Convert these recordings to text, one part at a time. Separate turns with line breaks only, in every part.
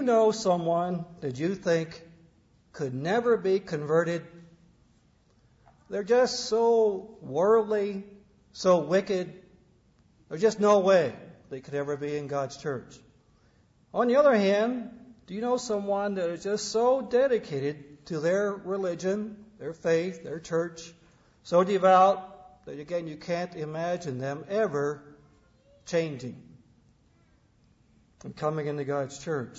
Know someone that you think could never be converted? They're just so worldly, so wicked. There's just no way they could ever be in God's church. On the other hand, do you know someone that is just so dedicated to their religion, their faith, their church, so devout that again you can't imagine them ever changing and coming into God's church?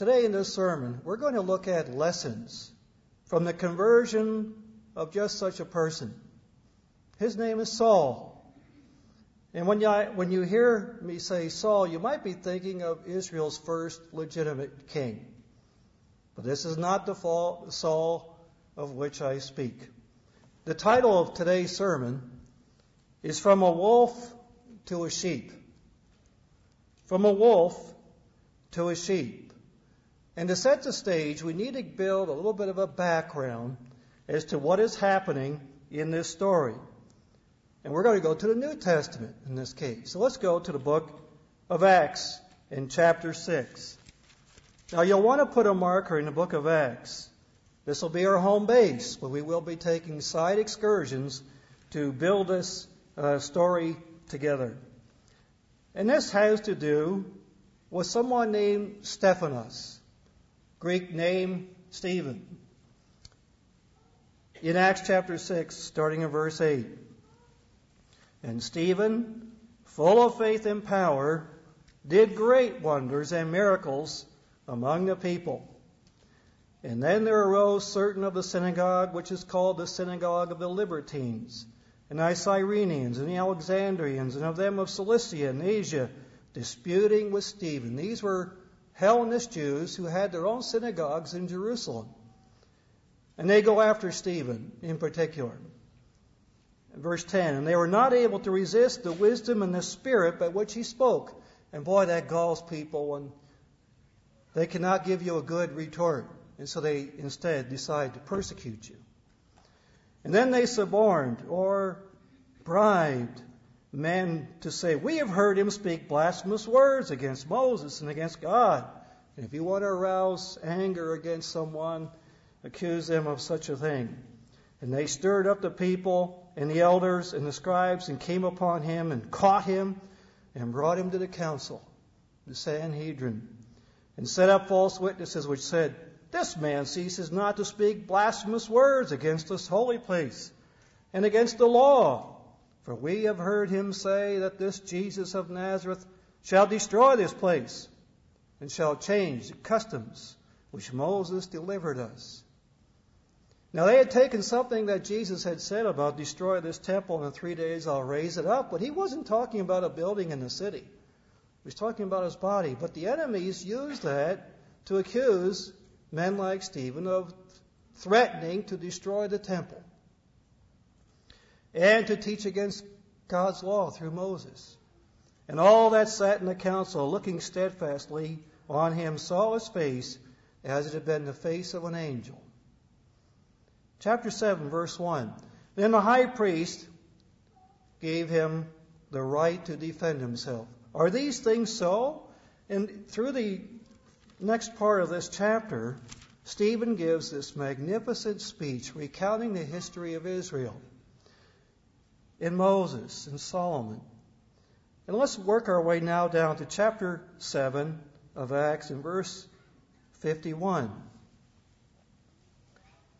Today in this sermon, we're going to look at lessons from the conversion of just such a person. His name is Saul. And when you, when you hear me say Saul, you might be thinking of Israel's first legitimate king. But this is not the Saul of which I speak. The title of today's sermon is From a Wolf to a Sheep. From a wolf to a sheep. And to set the stage, we need to build a little bit of a background as to what is happening in this story. And we're going to go to the New Testament in this case. So let's go to the book of Acts in chapter 6. Now you'll want to put a marker in the book of Acts. This will be our home base, but we will be taking side excursions to build this uh, story together. And this has to do with someone named Stephanos, Greek name Stephen. In Acts chapter 6, starting in verse 8. And Stephen, full of faith and power, did great wonders and miracles among the people. And then there arose certain of the synagogue, which is called the synagogue of the Libertines, and the Cyrenians, and the Alexandrians, and of them of Cilicia and Asia, disputing with Stephen. These were Hellenist Jews who had their own synagogues in Jerusalem. And they go after Stephen in particular. Verse 10 And they were not able to resist the wisdom and the spirit by which he spoke. And boy, that galls people when they cannot give you a good retort. And so they instead decide to persecute you. And then they suborned or bribed men to say, We have heard him speak blasphemous words against Moses and against God. And if you want to arouse anger against someone, accuse them of such a thing. And they stirred up the people and the elders and the scribes and came upon him and caught him and brought him to the council, the Sanhedrin, and set up false witnesses which said, This man ceases not to speak blasphemous words against this holy place and against the law. For we have heard him say that this Jesus of Nazareth shall destroy this place and shall change the customs which Moses delivered us. Now they had taken something that Jesus had said about destroy this temple and in three days I'll raise it up, but he wasn't talking about a building in the city. He was talking about his body. But the enemies used that to accuse men like Stephen of threatening to destroy the temple and to teach against God's law through Moses. And all that sat in the council, looking steadfastly on him, saw his face as it had been the face of an angel. Chapter 7, verse 1. Then the high priest gave him the right to defend himself. Are these things so? And through the next part of this chapter, Stephen gives this magnificent speech recounting the history of Israel in Moses and Solomon. And let's work our way now down to chapter 7 of Acts and verse 51.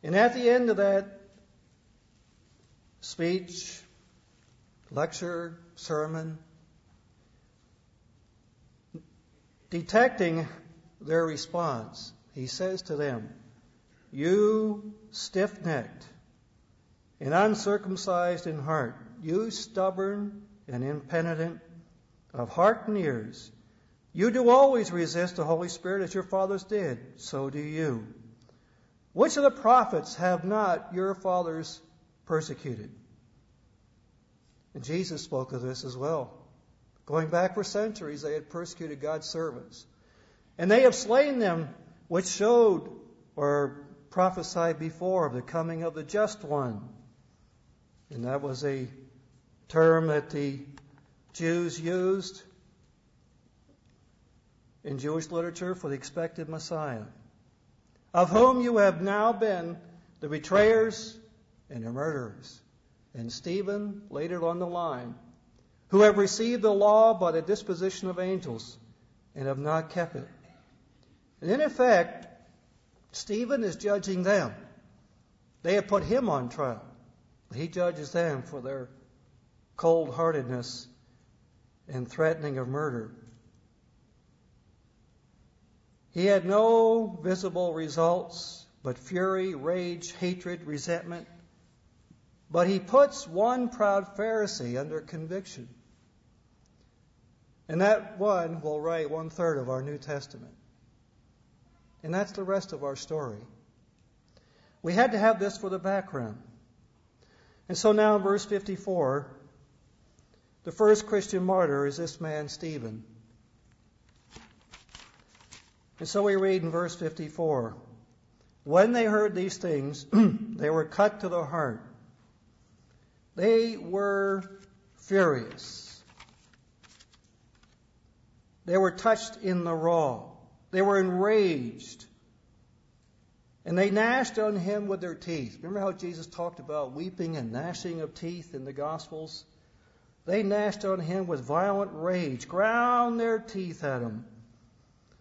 And at the end of that speech, lecture, sermon, detecting their response, he says to them, You stiff necked and uncircumcised in heart, you stubborn and impenitent of heart and ears, you do always resist the Holy Spirit as your fathers did, so do you. Which of the prophets have not your fathers persecuted? And Jesus spoke of this as well. Going back for centuries, they had persecuted God's servants. And they have slain them, which showed or prophesied before of the coming of the just one. And that was a term that the Jews used in Jewish literature for the expected Messiah, of whom you have now been the betrayers and the murderers. And Stephen it on the line, who have received the law by the disposition of angels and have not kept it. And in effect, Stephen is judging them. They have put him on trial. He judges them for their cold heartedness and threatening of murder. He had no visible results but fury, rage, hatred, resentment. But he puts one proud Pharisee under conviction. And that one will write one third of our New Testament. And that's the rest of our story. We had to have this for the background. And so now in verse 54, the first Christian martyr is this man, Stephen. And so we read in verse 54 When they heard these things, they were cut to the heart. They were furious. They were touched in the raw. They were enraged. And they gnashed on him with their teeth. Remember how Jesus talked about weeping and gnashing of teeth in the Gospels? They gnashed on him with violent rage, ground their teeth at him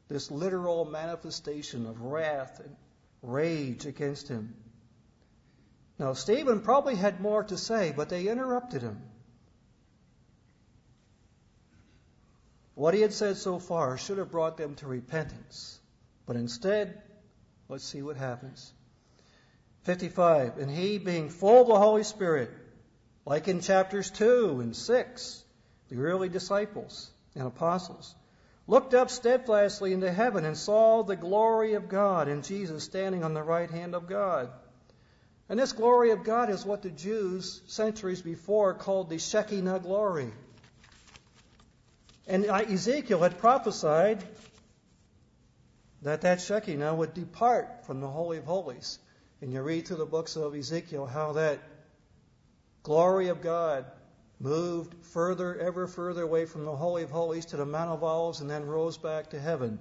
this literal manifestation of wrath and rage against him. Now, Stephen probably had more to say, but they interrupted him. What he had said so far should have brought them to repentance. But instead, let's see what happens. 55. And he, being full of the Holy Spirit, like in chapters 2 and 6, the early disciples and apostles, looked up steadfastly into heaven and saw the glory of God and Jesus standing on the right hand of God. And this glory of God is what the Jews centuries before called the Shekinah glory. And Ezekiel had prophesied that that Shekinah would depart from the Holy of Holies. And you read through the books of Ezekiel how that glory of God moved further, ever further away from the Holy of Holies to the Mount of Olives, and then rose back to heaven.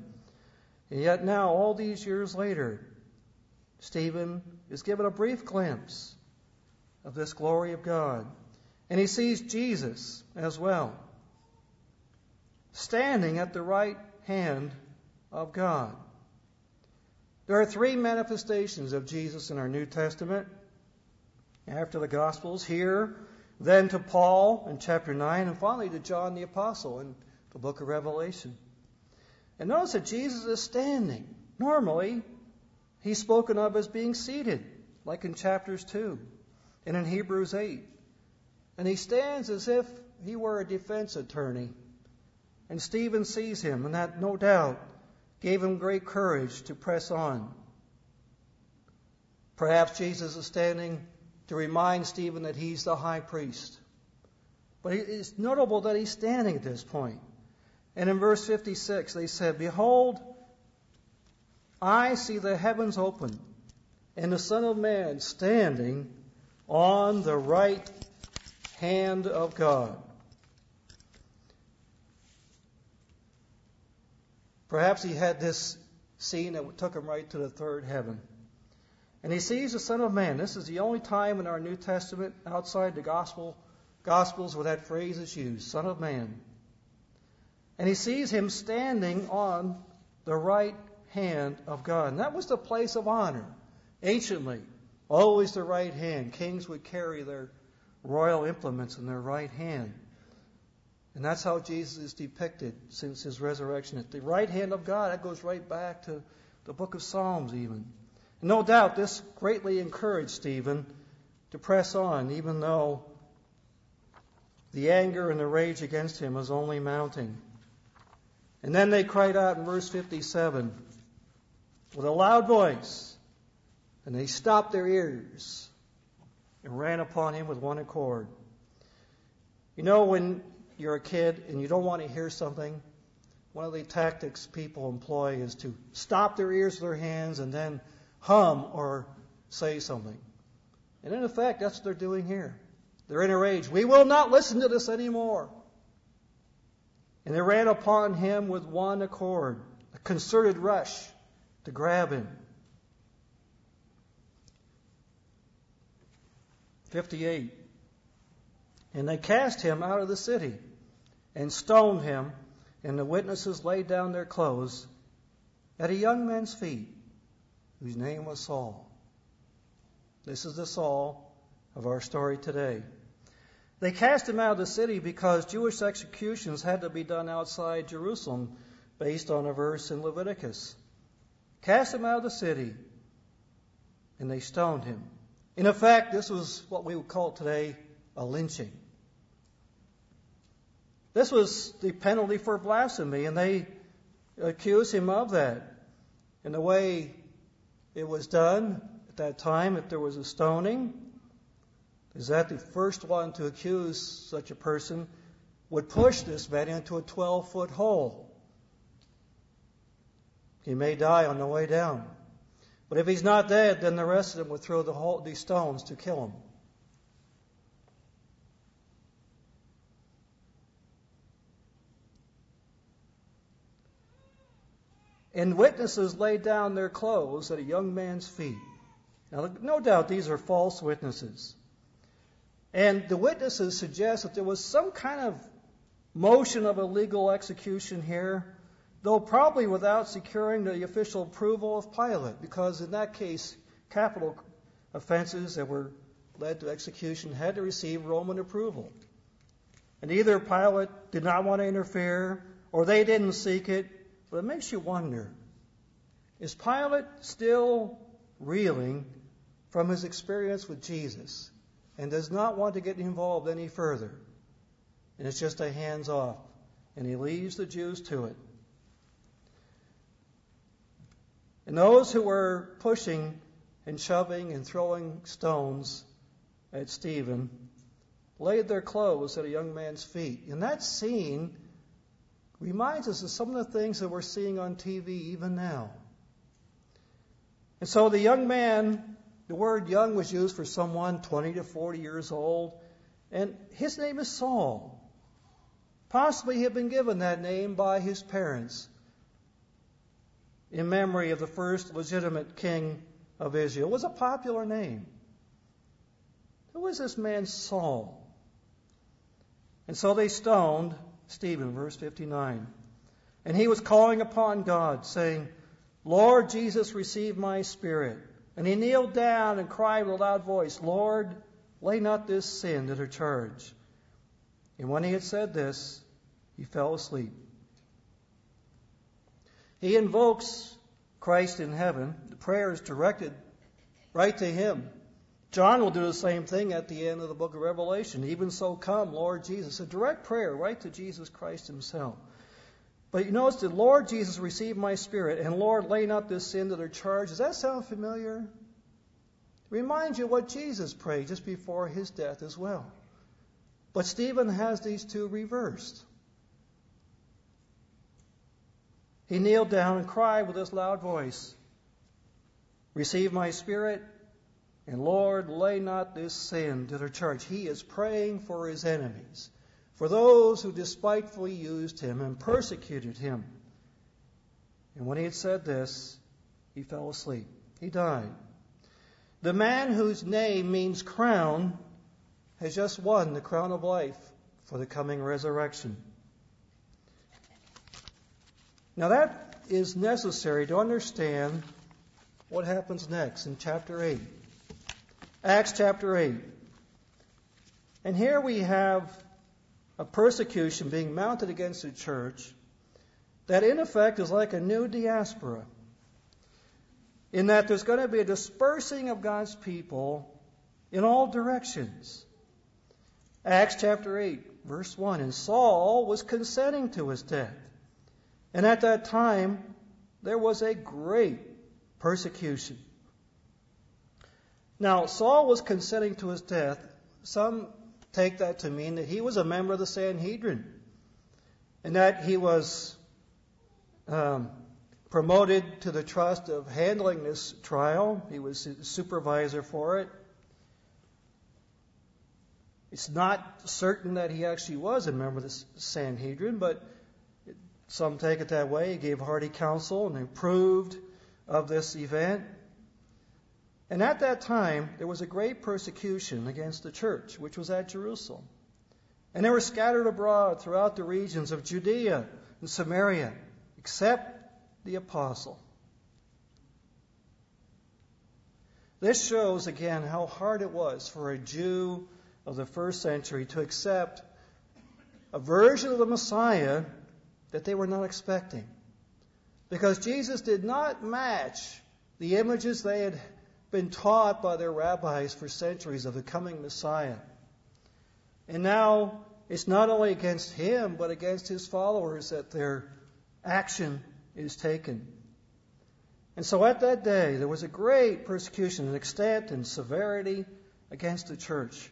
And yet now, all these years later, Stephen is given a brief glimpse of this glory of God. And he sees Jesus as well, standing at the right hand of God. There are three manifestations of Jesus in our New Testament. After the Gospels, here then to Paul in chapter 9, and finally to John the Apostle in the book of Revelation. And notice that Jesus is standing. Normally, he's spoken of as being seated, like in chapters 2 and in Hebrews 8. And he stands as if he were a defense attorney. And Stephen sees him, and that no doubt gave him great courage to press on. Perhaps Jesus is standing to remind Stephen that he's the high priest. But it's notable that he's standing at this point. And in verse 56, they said, Behold, I see the heavens open, and the Son of Man standing on the right hand of God. Perhaps he had this scene that took him right to the third heaven. And he sees the Son of Man. This is the only time in our New Testament outside the gospel gospels where that phrase is used, Son of Man. And he sees him standing on the right hand of God. And that was the place of honor. Anciently, always the right hand. Kings would carry their royal implements in their right hand. And that's how Jesus is depicted since his resurrection. At the right hand of God, that goes right back to the book of Psalms, even. No doubt this greatly encouraged Stephen to press on, even though the anger and the rage against him was only mounting. And then they cried out in verse 57 with a loud voice, and they stopped their ears and ran upon him with one accord. You know, when you're a kid and you don't want to hear something, one of the tactics people employ is to stop their ears with their hands and then hum or say something. And in effect, that's what they're doing here. They're in a rage. We will not listen to this anymore. And they ran upon him with one accord, a concerted rush to grab him. 58. And they cast him out of the city and stoned him, and the witnesses laid down their clothes at a young man's feet, whose name was Saul. This is the Saul of our story today. They cast him out of the city because Jewish executions had to be done outside Jerusalem based on a verse in Leviticus. Cast him out of the city, and they stoned him. In effect, this was what we would call today a lynching. This was the penalty for blasphemy, and they accused him of that. And the way it was done at that time, if there was a stoning, is that the first one to accuse such a person would push this man into a 12 foot hole. He may die on the way down. But if he's not dead, then the rest of them would throw the whole, these stones to kill him. And witnesses laid down their clothes at a young man's feet. Now, no doubt these are false witnesses. And the witnesses suggest that there was some kind of motion of illegal execution here, though probably without securing the official approval of Pilate, because in that case, capital offenses that were led to execution had to receive Roman approval. And either Pilate did not want to interfere, or they didn't seek it, but it makes you wonder is Pilate still reeling from his experience with Jesus and does not want to get involved any further? And it's just a hands off, and he leaves the Jews to it. And those who were pushing and shoving and throwing stones at Stephen laid their clothes at a young man's feet. And that scene reminds us of some of the things that we're seeing on TV even now. And so the young man, the word young was used for someone 20 to 40 years old, and his name is Saul. Possibly he had been given that name by his parents in memory of the first legitimate king of Israel. It was a popular name. Who is this man Saul? And so they stoned Stephen, verse 59. And he was calling upon God, saying, Lord Jesus, receive my spirit. And he kneeled down and cried with a loud voice, Lord, lay not this sin to their charge. And when he had said this, he fell asleep. He invokes Christ in heaven. The prayer is directed right to him. John will do the same thing at the end of the book of Revelation. Even so, come, Lord Jesus. A direct prayer right to Jesus Christ himself. But you notice that Lord Jesus, receive my spirit, and Lord, lay not this sin to their charge. Does that sound familiar? Remind you what Jesus prayed just before his death as well. But Stephen has these two reversed. He kneeled down and cried with his loud voice, Receive my spirit, and Lord, lay not this sin to the church. He is praying for his enemies, for those who despitefully used him and persecuted him. And when he had said this, he fell asleep. He died. The man whose name means crown has just won the crown of life for the coming resurrection. Now, that is necessary to understand what happens next in chapter 8. Acts chapter 8. And here we have a persecution being mounted against the church that, in effect, is like a new diaspora. In that there's going to be a dispersing of God's people in all directions. Acts chapter 8, verse 1. And Saul was consenting to his death. And at that time, there was a great persecution. Now, Saul was consenting to his death. Some take that to mean that he was a member of the Sanhedrin and that he was um, promoted to the trust of handling this trial. He was supervisor for it. It's not certain that he actually was a member of the Sanhedrin, but Some take it that way. He gave hearty counsel and approved of this event. And at that time, there was a great persecution against the church, which was at Jerusalem. And they were scattered abroad throughout the regions of Judea and Samaria, except the apostle. This shows again how hard it was for a Jew of the first century to accept a version of the Messiah that they were not expecting. Because Jesus did not match the images they had been taught by their rabbis for centuries of the coming Messiah. And now it's not only against him, but against his followers that their action is taken. And so at that day, there was a great persecution in extent and severity against the church,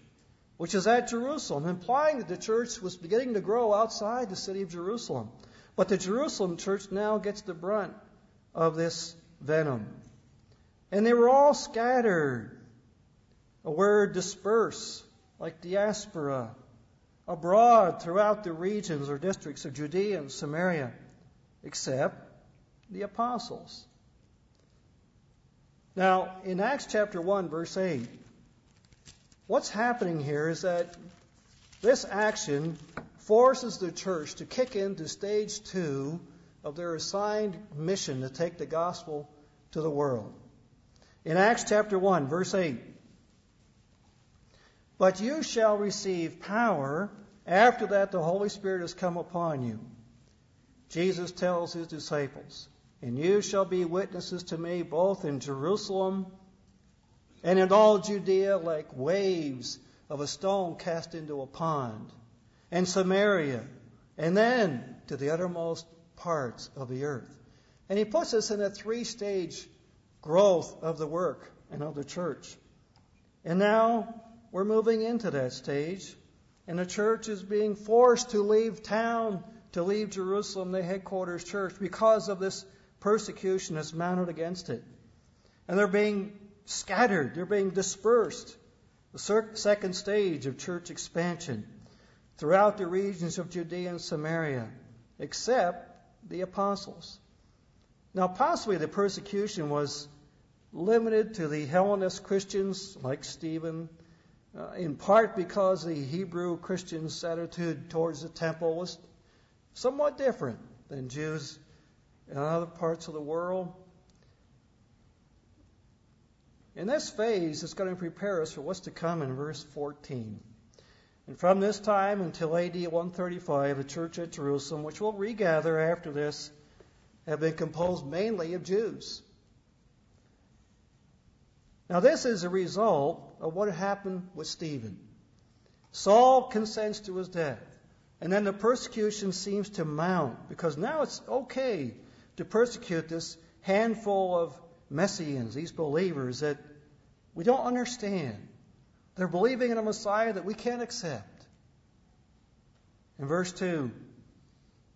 which is at Jerusalem, implying that the church was beginning to grow outside the city of Jerusalem. But the Jerusalem church now gets the brunt of this venom. And they were all scattered. A word disperse, like diaspora, abroad throughout the regions or districts of Judea and Samaria, except the apostles. Now, in Acts chapter 1, verse 8, what's happening here is that this action forces the church to kick into stage two of their assigned mission to take the gospel to the world. In Acts chapter 1, verse 8, but you shall receive power after that the Holy Spirit has come upon you. Jesus tells his disciples, and you shall be witnesses to me both in Jerusalem and in all Judea like waves of a stone cast into a pond and Samaria, and then to the uttermost parts of the earth. And he puts us in a three stage growth of the work and of the church. And now we're moving into that stage, and the church is being forced to leave town, to leave Jerusalem, the headquarters church, because of this persecution that's mounted against it. And they're being scattered, they're being dispersed. The second stage of church expansion throughout the regions of Judea and Samaria, except the apostles. Now, possibly the persecution was limited to the Hellenist Christians like Stephen, uh, in part because the Hebrew Christians' attitude towards the temple was somewhat different than Jews in other parts of the world. In this phase, it's going to prepare us for what's to come in verse 14. And from this time until AD 135, the church at Jerusalem, which will regather after this, have been composed mainly of Jews. Now, this is a result of what happened with Stephen. Saul consents to his death. And then the persecution seems to mount because now it's okay to persecute this handful of Messians, these believers that we don't understand. They're believing in a Messiah that we can't accept. In verse 2,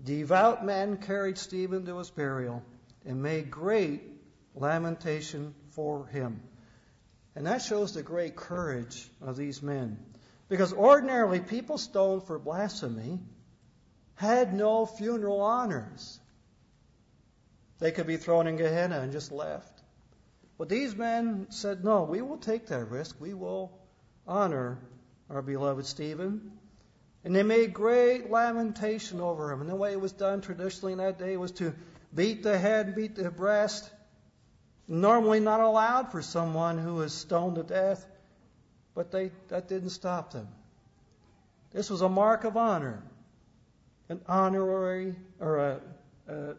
devout men carried Stephen to his burial and made great lamentation for him. And that shows the great courage of these men. Because ordinarily, people stoned for blasphemy had no funeral honors. They could be thrown in Gehenna and just left. But these men said, No, we will take that risk. We will honor our beloved Stephen. And they made great lamentation over him. And the way it was done traditionally in that day was to beat the head, and beat the breast. Normally not allowed for someone who was stoned to death, but they, that didn't stop them. This was a mark of honor, an honorary or a, a,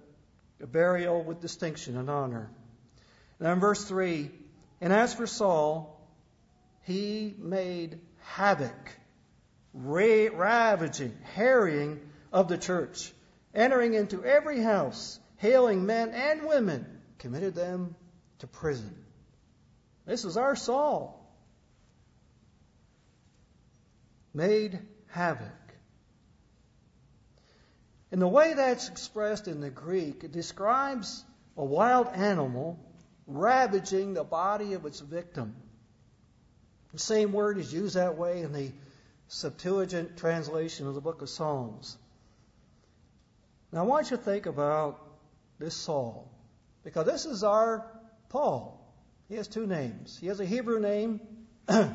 a burial with distinction and honor. And in verse 3, and as for Saul, he made havoc, ravaging, harrying of the church, entering into every house, hailing men and women, committed them to prison. This is our Saul. Made havoc. And the way that's expressed in the Greek, it describes a wild animal ravaging the body of its victim. The same word is used that way in the Septuagint translation of the book of Psalms. Now I want you to think about this Saul, because this is our Paul. He has two names. He has a Hebrew name,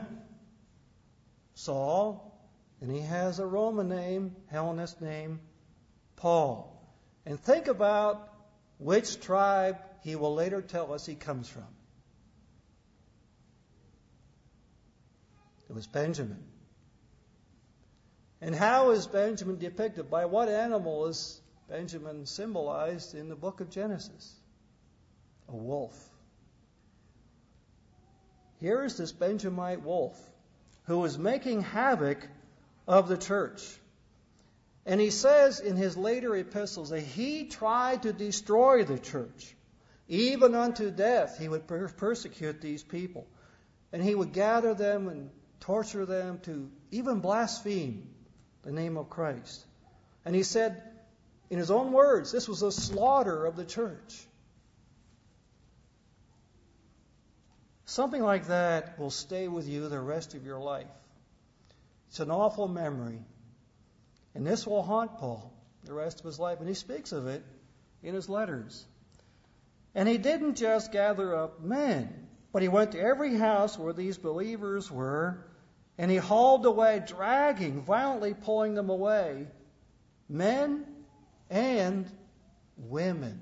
Saul, and he has a Roman name, Hellenist name, Paul. And think about which tribe he will later tell us he comes from. It was Benjamin. And how is Benjamin depicted? By what animal is Benjamin symbolized in the book of Genesis? A wolf. Here is this Benjamite wolf who is making havoc of the church. And he says in his later epistles that he tried to destroy the church. Even unto death, he would per- persecute these people. And he would gather them and torture them to even blaspheme the name of Christ. And he said, in his own words, this was a slaughter of the church. Something like that will stay with you the rest of your life. It's an awful memory. And this will haunt Paul the rest of his life. And he speaks of it in his letters. And he didn't just gather up men, but he went to every house where these believers were, and he hauled away, dragging, violently pulling them away, men and women.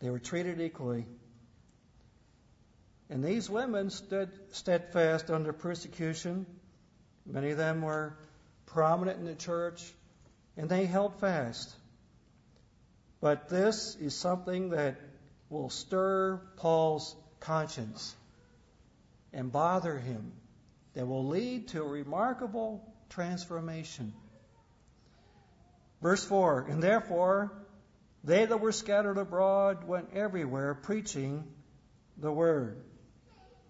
They were treated equally. And these women stood steadfast under persecution. Many of them were prominent in the church, and they held fast. But this is something that will stir Paul's conscience and bother him, that will lead to a remarkable transformation. Verse 4 And therefore, they that were scattered abroad went everywhere preaching the word.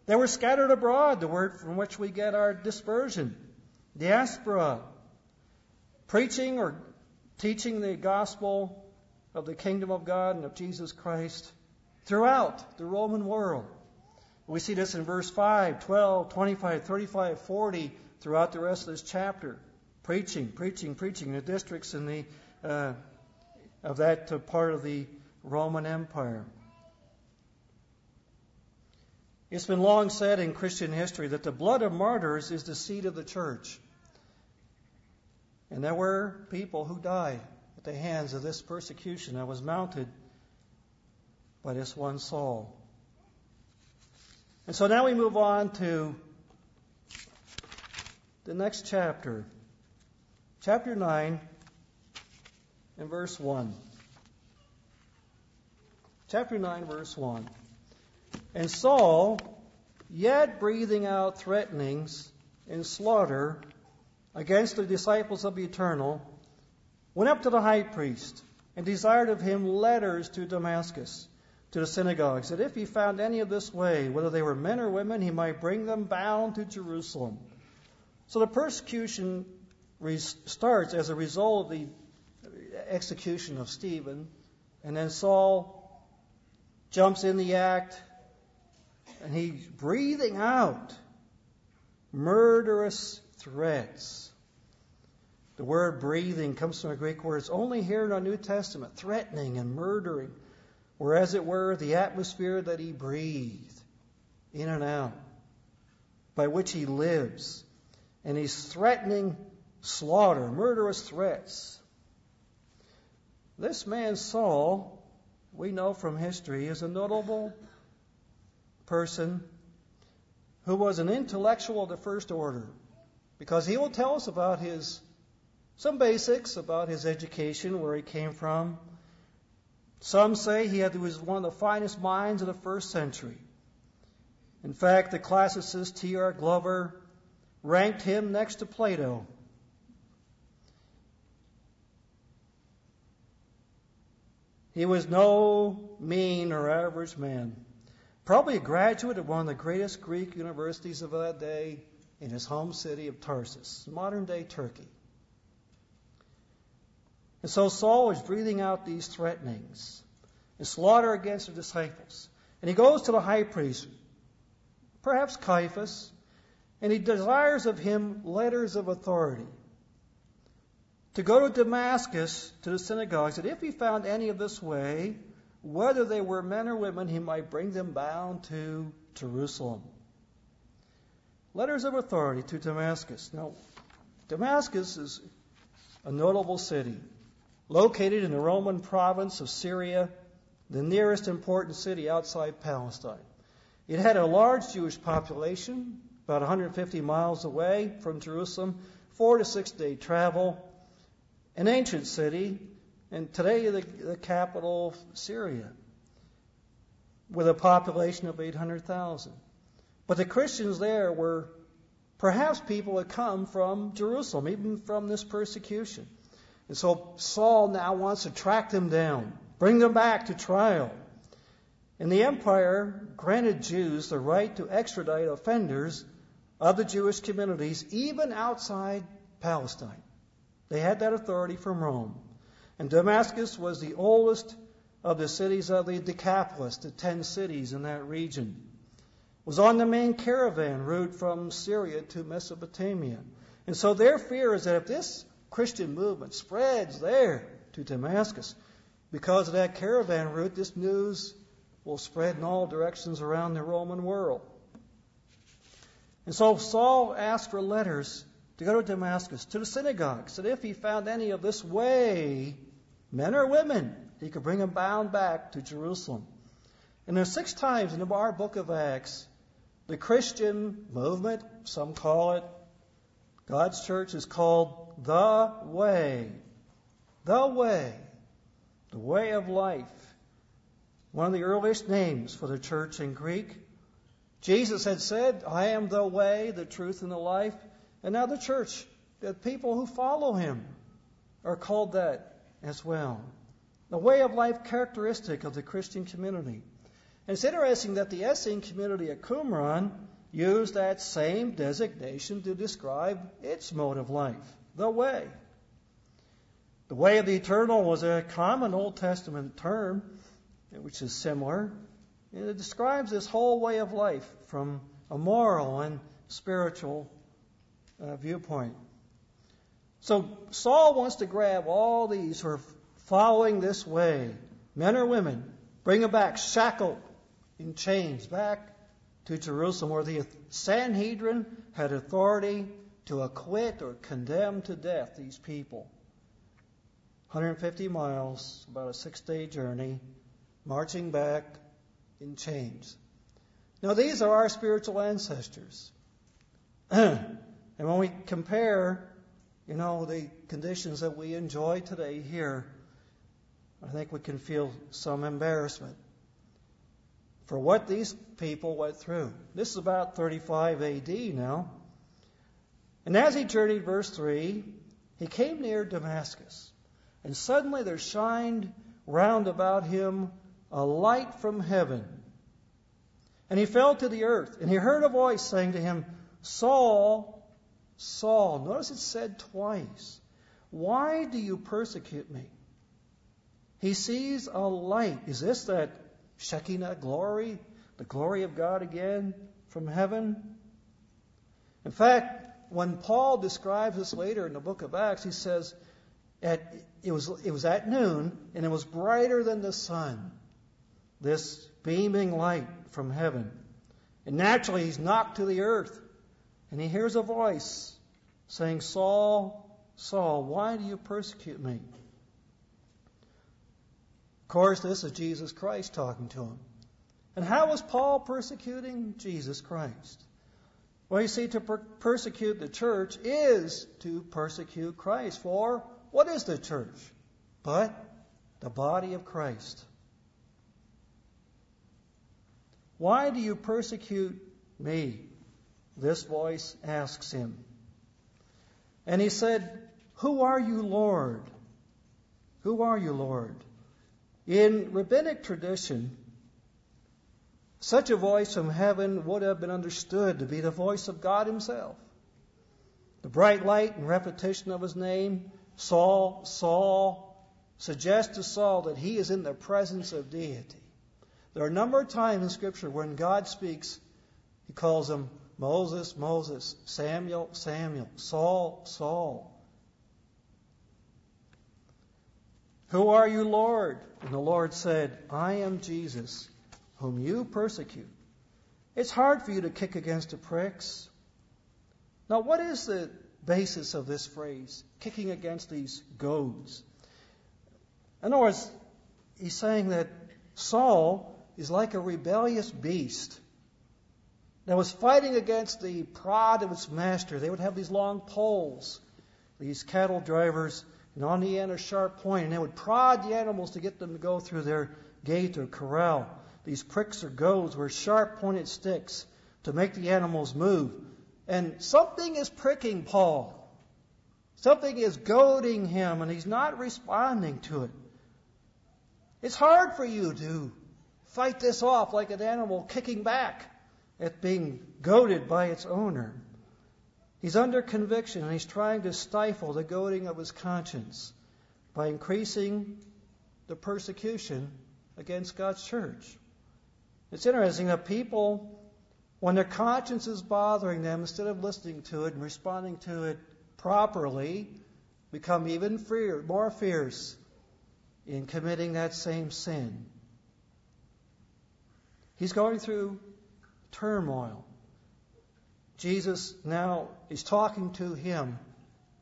They were scattered abroad, the word from which we get our dispersion, diaspora, preaching or teaching the gospel of the kingdom of God and of Jesus Christ throughout the Roman world. We see this in verse 5, 12, 25, 35, 40, throughout the rest of this chapter. Preaching, preaching, preaching in the districts in the, uh, of that part of the Roman Empire. It's been long said in Christian history that the blood of martyrs is the seed of the church. And there were people who died at the hands of this persecution that was mounted by this one Saul. And so now we move on to the next chapter, chapter 9 and verse 1. Chapter 9, verse 1. And Saul, yet breathing out threatenings and slaughter against the disciples of the Eternal, went up to the high priest and desired of him letters to Damascus, to the synagogues, that if he found any of this way, whether they were men or women, he might bring them bound to Jerusalem. So the persecution starts as a result of the execution of Stephen, and then Saul jumps in the act, and he's breathing out murderous threats. The word breathing comes from a Greek word. It's only here in our New Testament, threatening and murdering, or as it were, the atmosphere that he breathed in and out, by which he lives. And he's threatening slaughter, murderous threats. This man, Saul, we know from history, is a notable person who was an intellectual of the first order because he will tell us about his some basics about his education, where he came from. Some say he had, was one of the finest minds of the first century. In fact, the classicist T.R. Glover ranked him next to Plato. He was no mean or average man. Probably a graduate of one of the greatest Greek universities of that day in his home city of Tarsus, modern day Turkey. And so Saul is breathing out these threatenings and slaughter against the disciples. And he goes to the high priest, perhaps Caiaphas, and he desires of him letters of authority. to go to Damascus to the synagogues, that if he found any of this way, whether they were men or women, he might bring them bound to Jerusalem. Letters of authority to Damascus. Now, Damascus is a notable city, located in the Roman province of Syria, the nearest important city outside Palestine. It had a large Jewish population, about 150 miles away from Jerusalem, four to six day travel, an ancient city, and today the, the capital of Syria, with a population of 800,000. But the Christians there were perhaps people had come from Jerusalem, even from this persecution. And so Saul now wants to track them down, bring them back to trial. And the empire granted Jews the right to extradite offenders of the Jewish communities, even outside Palestine. They had that authority from Rome. And Damascus was the oldest of the cities of the Decapolis, the ten cities in that region. It was on the main caravan route from Syria to Mesopotamia. And so their fear is that if this Christian movement spreads there to Damascus, because of that caravan route, this news will spread in all directions around the Roman world. And so Saul asked for letters to go to Damascus, to the synagogues, that if he found any of this way, men or women, he could bring them bound back to Jerusalem. And there's six times in the our book of Acts, the Christian movement, some call it, God's church is called the way. The way. The way of life. One of the earliest names for the church in Greek. Jesus had said, I am the way, the truth, and the life. And now the church, the people who follow him, are called that as well. The way of life characteristic of the Christian community. And it's interesting that the Essene community at Qumran used that same designation to describe its mode of life, the way. The way of the eternal was a common Old Testament term, which is similar. And it describes this whole way of life from a moral and spiritual uh, viewpoint. So Saul wants to grab all these who are following this way, men or women, bring them back shackled in chains back to Jerusalem, where the Sanhedrin had authority to acquit or condemn to death these people. 150 miles, about a six day journey, marching back in chains. Now, these are our spiritual ancestors. And when we compare, you know, the conditions that we enjoy today here, I think we can feel some embarrassment for what these people went through. This is about 35 AD now. And as he journeyed, verse 3, he came near Damascus, and suddenly there shined round about him a light from heaven. And he fell to the earth, and he heard a voice saying to him, Saul, Saul. Notice it said twice. Why do you persecute me? He sees a light. Is this that Shekinah glory? The glory of God again from heaven? In fact, when Paul describes this later in the book of Acts, he says, at, it, was, it was at noon, and it was brighter than the sun, this beaming light from heaven. And naturally, he's knocked to the earth. And he hears a voice saying, Saul, Saul, why do you persecute me? Of course, this is Jesus Christ talking to him. And how was Paul persecuting Jesus Christ? Well, you see, to per- persecute the church is to persecute Christ. For what is the church? But the body of Christ. Why do you persecute me? This voice asks him. And he said, Who are you, Lord? Who are you, Lord? In rabbinic tradition, such a voice from heaven would have been understood to be the voice of God Himself. The bright light and repetition of His name, Saul, Saul, suggests to Saul that he is in the presence of deity. There are a number of times in Scripture when God speaks, He calls him Moses, Moses, Samuel, Samuel, Saul, Saul. Who are you, Lord? And the Lord said, I am Jesus, whom you persecute. It's hard for you to kick against the pricks. Now, what is the basis of this phrase, kicking against these goads? In other words, he's saying that Saul is like a rebellious beast that was fighting against the prod of its master. They would have these long poles, these cattle drivers, and on the end a sharp point, and they would prod the animals to get them to go through their gate or corral. These pricks or goads were sharp pointed sticks to make the animals move. And something is pricking Paul. Something is goading him, and he's not responding to it. It's hard for you to fight this off like an animal kicking back at being goaded by its owner. He's under conviction and he's trying to stifle the goading of his conscience by increasing the persecution against God's church. It's interesting that people, when their conscience is bothering them, instead of listening to it and responding to it properly, become even freer, more fierce in committing that same sin. He's going through turmoil. Jesus now is talking to him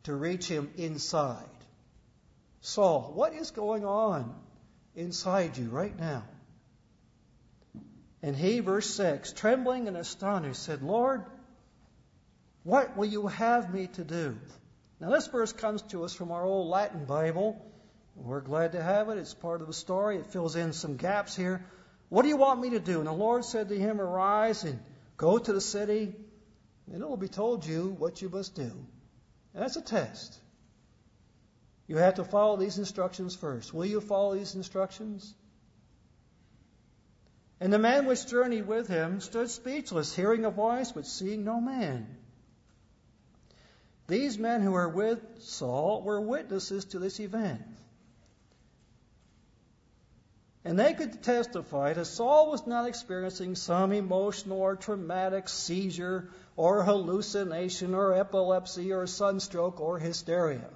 to reach him inside. Saul, what is going on inside you right now? And he, verse 6, trembling and astonished, said, Lord, what will you have me to do? Now, this verse comes to us from our old Latin Bible. We're glad to have it. It's part of the story. It fills in some gaps here. What do you want me to do? And the Lord said to him, Arise and go to the city, and it will be told you what you must do. And that's a test. You have to follow these instructions first. Will you follow these instructions? And the man which journeyed with him stood speechless, hearing a voice, but seeing no man. These men who were with Saul were witnesses to this event. And they could testify that Saul was not experiencing some emotional or traumatic seizure or hallucination or epilepsy or sunstroke or hysteria.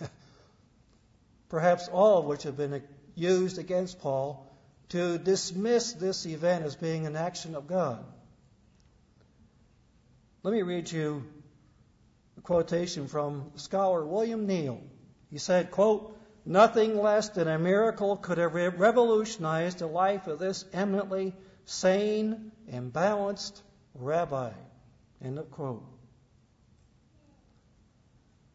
Perhaps all of which have been used against Paul to dismiss this event as being an action of God. Let me read you a quotation from scholar William Neil. He said, quote, Nothing less than a miracle could have revolutionized the life of this eminently sane and balanced rabbi. End of quote.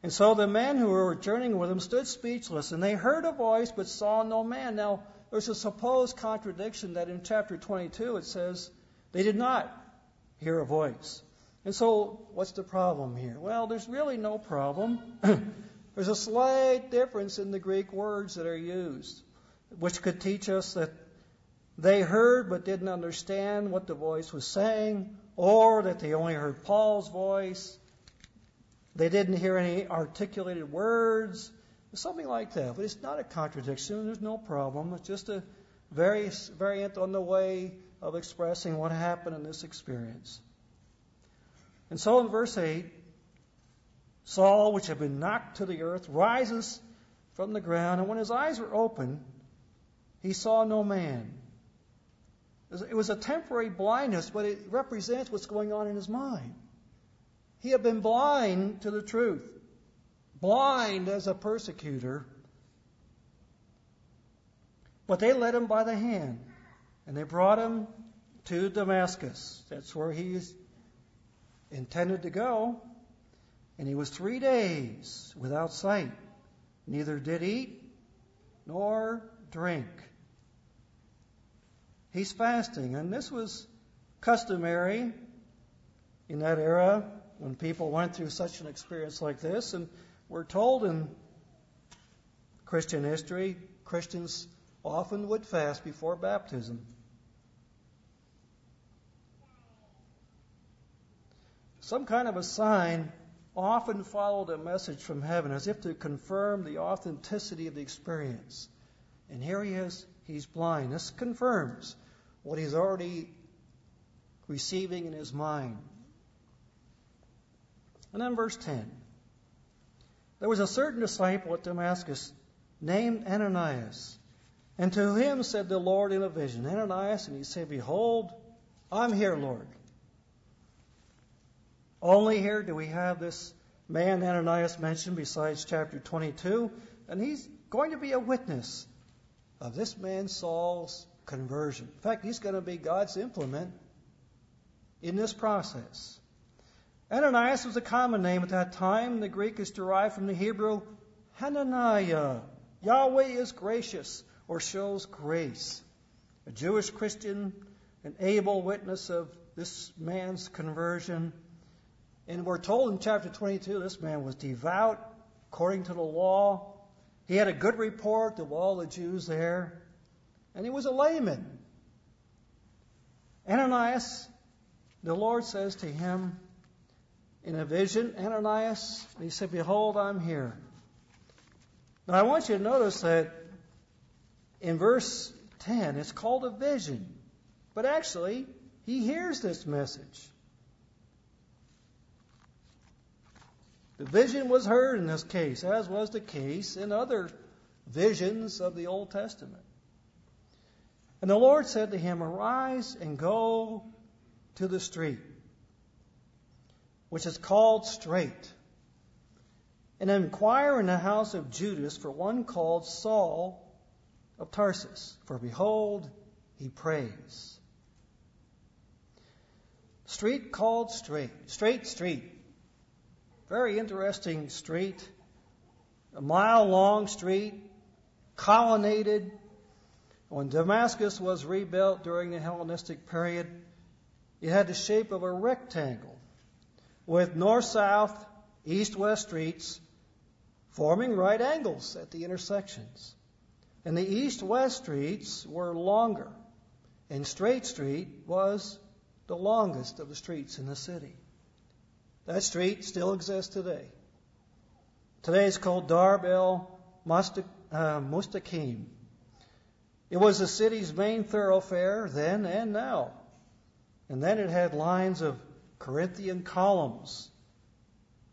And so the men who were journeying with him stood speechless, and they heard a voice but saw no man. Now, there's a supposed contradiction that in chapter 22 it says they did not hear a voice. And so, what's the problem here? Well, there's really no problem. There's a slight difference in the Greek words that are used, which could teach us that they heard but didn't understand what the voice was saying, or that they only heard Paul's voice. They didn't hear any articulated words, something like that. But it's not a contradiction. There's no problem. It's just a various variant on the way of expressing what happened in this experience. And so in verse 8, Saul, which had been knocked to the earth, rises from the ground, and when his eyes were open, he saw no man. It was a temporary blindness, but it represents what's going on in his mind. He had been blind to the truth, blind as a persecutor, but they led him by the hand, and they brought him to Damascus. That's where he intended to go. And he was three days without sight, neither did eat nor drink. He's fasting, and this was customary in that era when people went through such an experience like this. And we're told in Christian history, Christians often would fast before baptism. Some kind of a sign often followed a message from heaven as if to confirm the authenticity of the experience. And here he is, he's blind. This confirms what he's already receiving in his mind. And then verse 10. There was a certain disciple at Damascus named Ananias. And to him said the Lord in a vision, Ananias, and he said, Behold, I'm here, Lord. Only here do we have this man Ananias mentioned besides chapter 22, and he's going to be a witness of this man Saul's conversion. In fact, he's going to be God's implement in this process. Ananias was a common name at that time. The Greek is derived from the Hebrew Hananiah. Yahweh is gracious or shows grace. A Jewish Christian, an able witness of this man's conversion. And we're told in chapter 22 this man was devout according to the law. He had a good report of all the Jews there. And he was a layman. Ananias, the Lord says to him in a vision, Ananias, he said, Behold, I'm here. Now I want you to notice that in verse 10, it's called a vision. But actually, he hears this message. The vision was heard in this case, as was the case in other visions of the Old Testament. And the Lord said to him, Arise and go to the street, which is called Straight, and inquire in the house of Judas for one called Saul of Tarsus, for behold, he prays. Street called Straight, Straight Street. Very interesting street, a mile long street, colonnaded. When Damascus was rebuilt during the Hellenistic period, it had the shape of a rectangle with north south, east west streets forming right angles at the intersections. And the east west streets were longer, and Straight Street was the longest of the streets in the city. That street still exists today. Today it's called Darb el uh, Mustaqim. It was the city's main thoroughfare then and now. And then it had lines of Corinthian columns,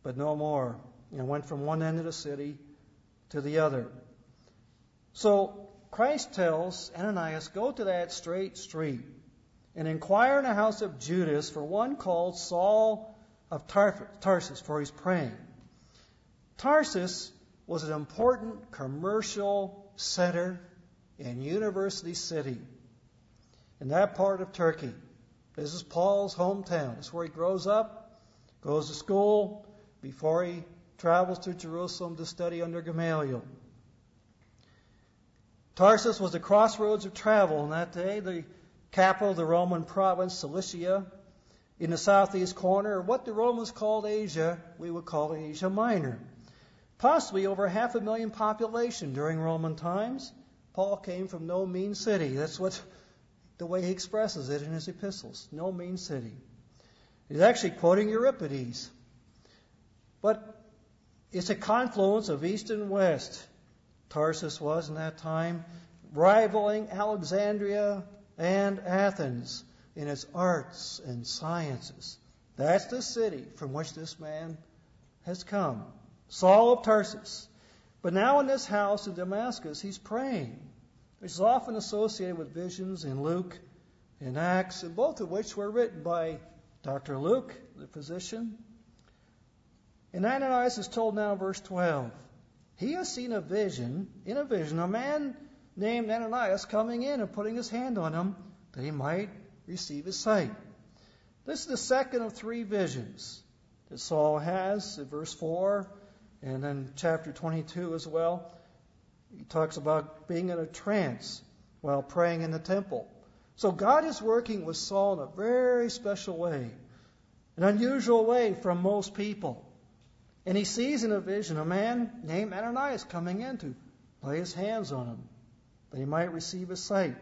but no more. It went from one end of the city to the other. So Christ tells Ananias, Go to that straight street and inquire in the house of Judas for one called Saul of Tarsus, for he's praying. Tarsus was an important commercial center and university city in that part of Turkey. This is Paul's hometown. It's where he grows up, goes to school, before he travels to Jerusalem to study under Gamaliel. Tarsus was the crossroads of travel in that day, the capital of the Roman province, Cilicia, in the southeast corner, what the Romans called Asia, we would call Asia Minor. Possibly over half a million population during Roman times. Paul came from no mean city. That's what the way he expresses it in his epistles. No mean city. He's actually quoting Euripides. But it's a confluence of east and west. Tarsus was in that time, rivaling Alexandria and Athens in its arts and sciences. That's the city from which this man has come. Saul of Tarsus. But now in this house in Damascus, he's praying, which is often associated with visions in Luke and Acts, and both of which were written by Dr. Luke, the physician. And Ananias is told now, verse 12, he has seen a vision, in a vision, a man named Ananias coming in and putting his hand on him that he might receive his sight. This is the second of three visions that Saul has in verse 4 and then chapter 22 as well. He talks about being in a trance while praying in the temple. So God is working with Saul in a very special way, an unusual way from most people. And he sees in a vision a man named Ananias coming in to lay his hands on him that he might receive his sight.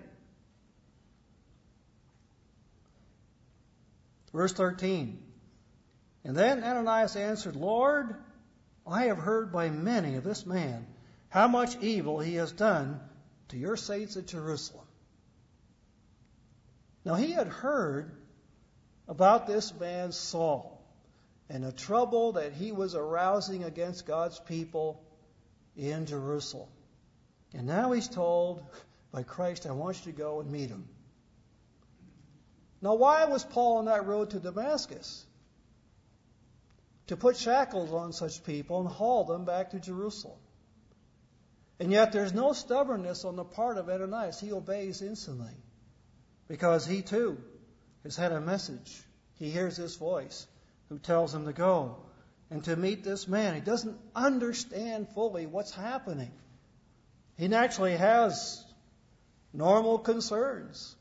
Verse 13. And then Ananias answered, Lord, I have heard by many of this man how much evil he has done to your saints at Jerusalem. Now he had heard about this man Saul and the trouble that he was arousing against God's people in Jerusalem. And now he's told by Christ, I want you to go and meet him. Now, why was Paul on that road to Damascus? To put shackles on such people and haul them back to Jerusalem. And yet there's no stubbornness on the part of Ananias. He obeys instantly because he too has had a message. He hears this voice who tells him to go and to meet this man. He doesn't understand fully what's happening. He naturally has normal concerns,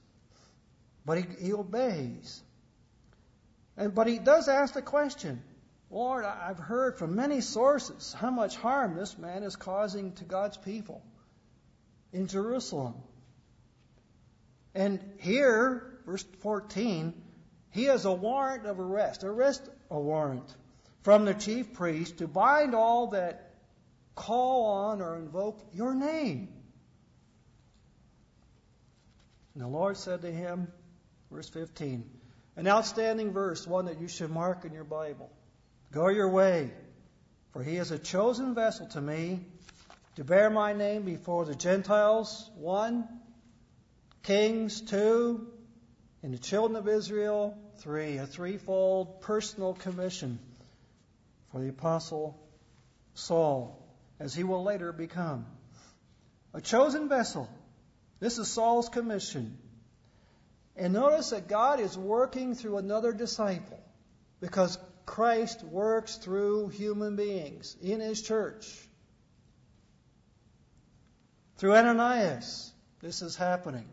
but he, he obeys. And, but he does ask the question Lord, I've heard from many sources how much harm this man is causing to God's people in Jerusalem. And here, verse 14, he has a warrant of arrest, arrest a warrant from the chief priest to bind all that call on or invoke your name. And the Lord said to him, verse 15, an outstanding verse, one that you should mark in your Bible. Go your way, for he is a chosen vessel to me to bear my name before the Gentiles, one, kings, two, and the children of Israel, three. A threefold personal commission for the apostle Saul, as he will later become. A chosen vessel. This is Saul's commission. And notice that God is working through another disciple because Christ works through human beings in his church. Through Ananias, this is happening.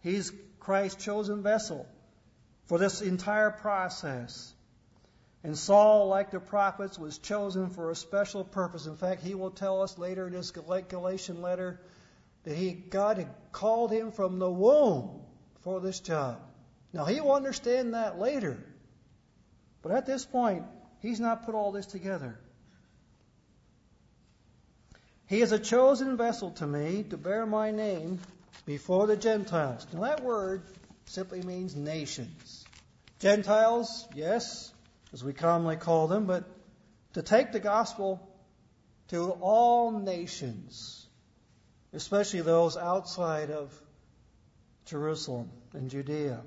He's Christ's chosen vessel for this entire process. And Saul, like the prophets, was chosen for a special purpose. In fact, he will tell us later in his Galatian letter that he, God had called him from the womb for this job. Now, he will understand that later. But at this point, he's not put all this together. He is a chosen vessel to me to bear my name before the Gentiles. Now, that word simply means nations. Gentiles, yes, as we commonly call them, but to take the gospel to all nations, especially those outside of Jerusalem and Judea.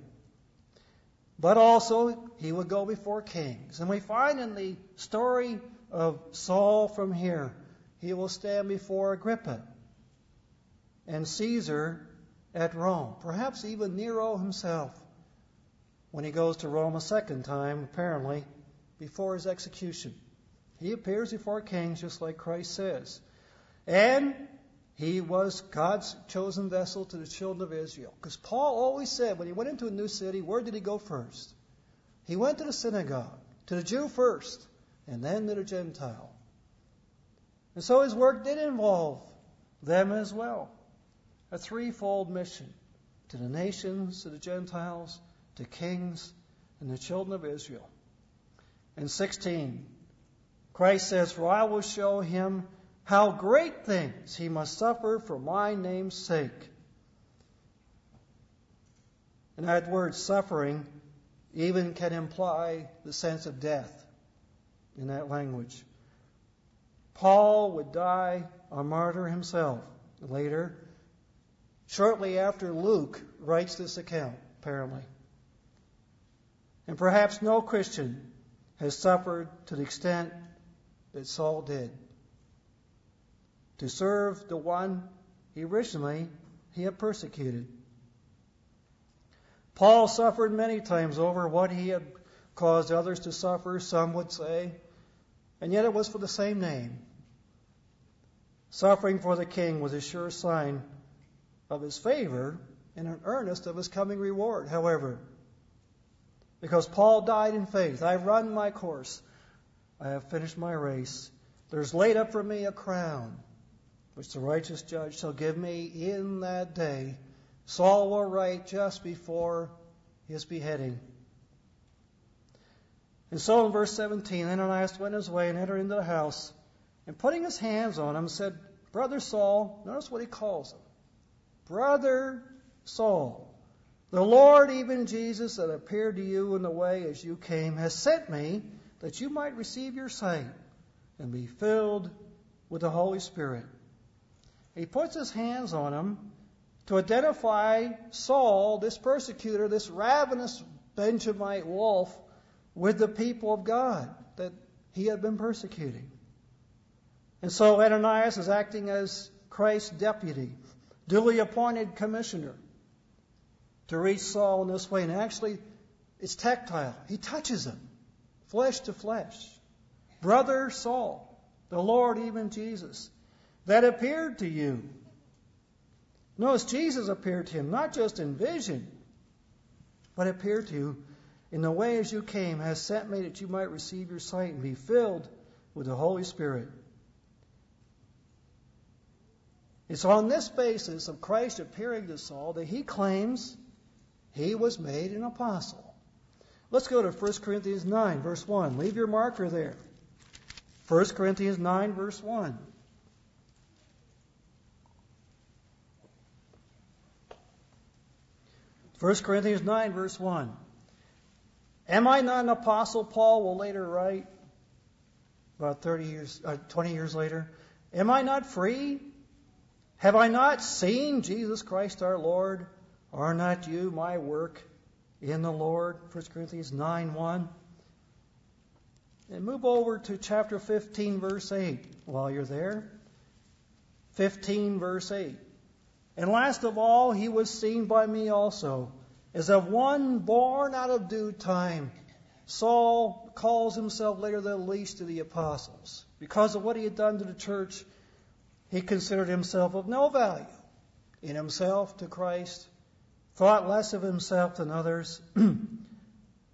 But also, he would go before kings. And we find in the story of Saul from here, he will stand before Agrippa and Caesar at Rome, perhaps even Nero himself, when he goes to Rome a second time, apparently, before his execution. He appears before kings just like Christ says. And he was God's chosen vessel to the children of Israel. Because Paul always said when he went into a new city, where did he go first? He went to the synagogue, to the Jew first, and then to the Gentile. And so his work did involve them as well. A threefold mission to the nations, to the Gentiles, to kings, and the children of Israel. And 16, Christ says, For I will show him how great things he must suffer for my name's sake. And that word suffering even can imply the sense of death in that language. Paul would die a martyr himself later, shortly after Luke writes this account, apparently. And perhaps no Christian has suffered to the extent that Saul did to serve the one he originally he had persecuted. Paul suffered many times over what he had caused others to suffer, some would say, and yet it was for the same name. Suffering for the king was a sure sign of his favor and an earnest of his coming reward, however. Because Paul died in faith. I've run my course. I have finished my race. There's laid up for me a crown which the righteous judge shall give me in that day. Saul will write just before his beheading. And so in verse 17, Ananias went his way and entered into the house, and putting his hands on him, said, Brother Saul, notice what he calls him. Brother Saul, the Lord, even Jesus, that appeared to you in the way as you came, has sent me that you might receive your sight and be filled with the Holy Spirit. He puts his hands on him to identify Saul, this persecutor, this ravenous Benjamite wolf, with the people of God that he had been persecuting. And so Ananias is acting as Christ's deputy, duly appointed commissioner to reach Saul in this way. And actually, it's tactile. He touches him, flesh to flesh. Brother Saul, the Lord, even Jesus, that appeared to you. Notice Jesus appeared to him, not just in vision, but appeared to you in the way as you came, has sent me that you might receive your sight and be filled with the Holy Spirit. It's on this basis of Christ appearing to Saul that he claims he was made an apostle. Let's go to 1 Corinthians 9, verse 1. Leave your marker there. 1 Corinthians 9, verse 1. First Corinthians 9, verse 1. Am I not an apostle? Paul will later write, about 30 years, uh, 20 years later. Am I not free? Have I not seen Jesus Christ our Lord? Are not you my work in the Lord? 1 Corinthians 9 1. And move over to chapter 15, verse 8 while you're there. 15, verse 8. And last of all, he was seen by me also, as of one born out of due time. Saul calls himself later the least of the apostles. Because of what he had done to the church, he considered himself of no value in himself to Christ, thought less of himself than others. and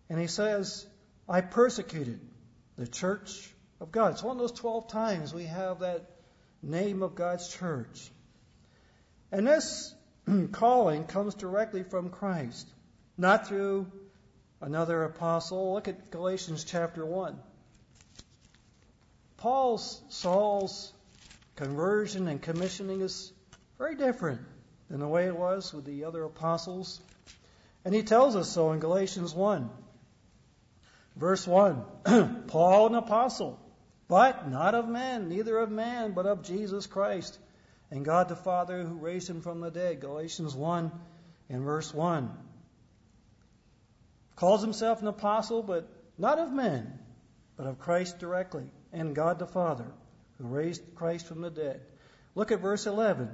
he says, I persecuted the church of God. It's one of those 12 times we have that name of God's church. And this calling comes directly from Christ, not through another apostle. Look at Galatians chapter 1. Paul's, Saul's conversion and commissioning is very different than the way it was with the other apostles. And he tells us so in Galatians 1. Verse 1 Paul, an apostle, but not of men, neither of man, but of Jesus Christ, and God the Father who raised him from the dead. Galatians 1 and verse 1. Calls himself an apostle, but not of men, but of Christ directly, and God the Father who raised Christ from the dead. Look at verse 11.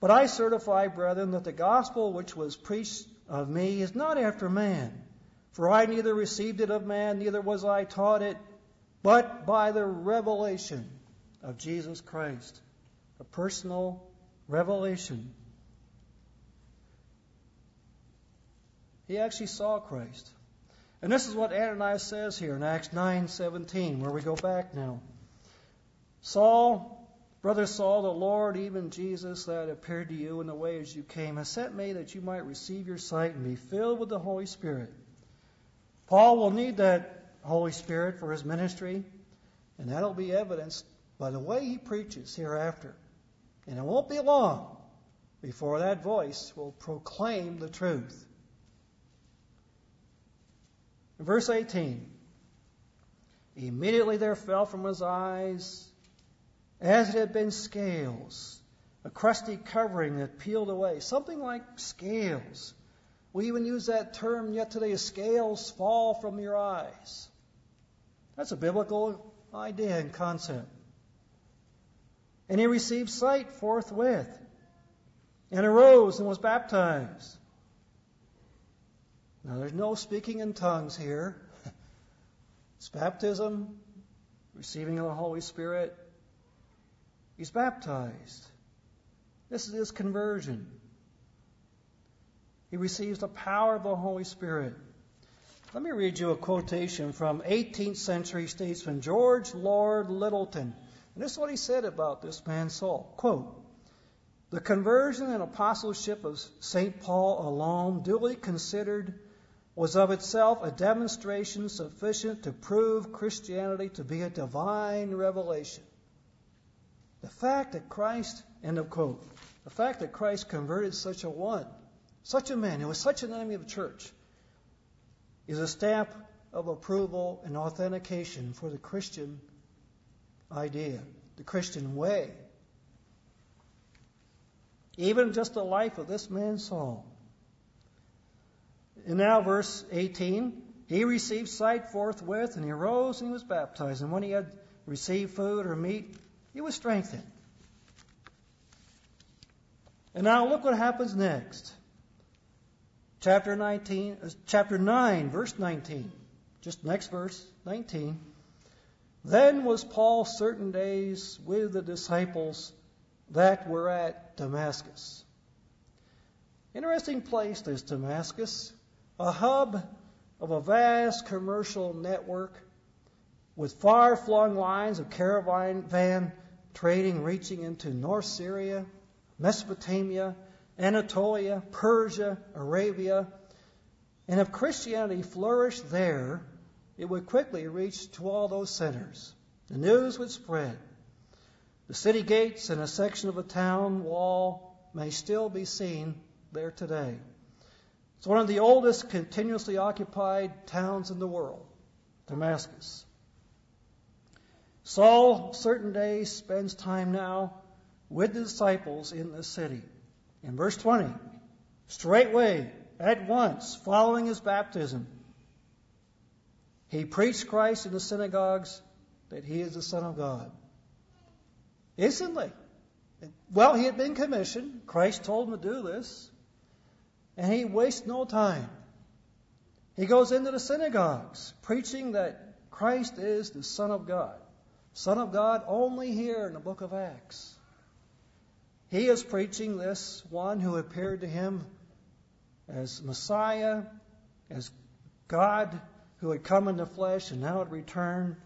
But I certify, brethren, that the gospel which was preached of me is not after man. For I neither received it of man, neither was I taught it, but by the revelation of Jesus Christ. A personal revelation. He actually saw Christ. And this is what Ananias says here in Acts 9:17, where we go back now. Saul, brother Saul, the Lord, even Jesus that appeared to you in the way as you came, has sent me that you might receive your sight and be filled with the Holy Spirit. Paul will need that Holy Spirit for his ministry, and that'll be evidenced by the way he preaches hereafter. And it won't be long before that voice will proclaim the truth. In verse 18, immediately there fell from his eyes, as it had been scales, a crusty covering that peeled away, something like scales we even use that term yet today scales fall from your eyes. That's a biblical idea and concept. And he received sight forthwith, and arose and was baptized. Now, there's no speaking in tongues here. It's baptism, receiving of the Holy Spirit. He's baptized. This is his conversion. He receives the power of the Holy Spirit. Let me read you a quotation from 18th century statesman George Lord Lyttelton. And this is what he said about this man Saul. Quote, the conversion and apostleship of St. Paul alone, duly considered, was of itself a demonstration sufficient to prove Christianity to be a divine revelation. The fact that Christ, end of quote, the fact that Christ converted such a one such a man who was such an enemy of the church is a stamp of approval and authentication for the Christian idea, the Christian way. even just the life of this man Saul. And now, verse 18 he received sight forthwith, and he arose and he was baptized. And when he had received food or meat, he was strengthened. And now look what happens next. Chapter 19, uh, chapter 9, verse 19. Just next verse, 19. Then was Paul certain days with the disciples that were at Damascus. Interesting place, this Damascus, a hub of a vast commercial network with far flung lines of caravan van trading reaching into North Syria, Mesopotamia, Anatolia, Persia, Arabia. And if Christianity flourished there, it would quickly reach to all those centers. The news would spread. The city gates and a section of a town wall may still be seen there today. It's one of the oldest continuously occupied towns in the world, Damascus. Saul, certain days, spends time now with the disciples in the city. In verse 20, straightway, at once, following his baptism, he preached Christ in the synagogues that he is the Son of God. Instantly. Well, he had been commissioned. Christ told him to do this. And he wastes no time. He goes into the synagogues preaching that Christ is the Son of God. Son of God only here in the book of Acts. He is preaching this one who appeared to him as Messiah, as God who had come in the flesh and now had returned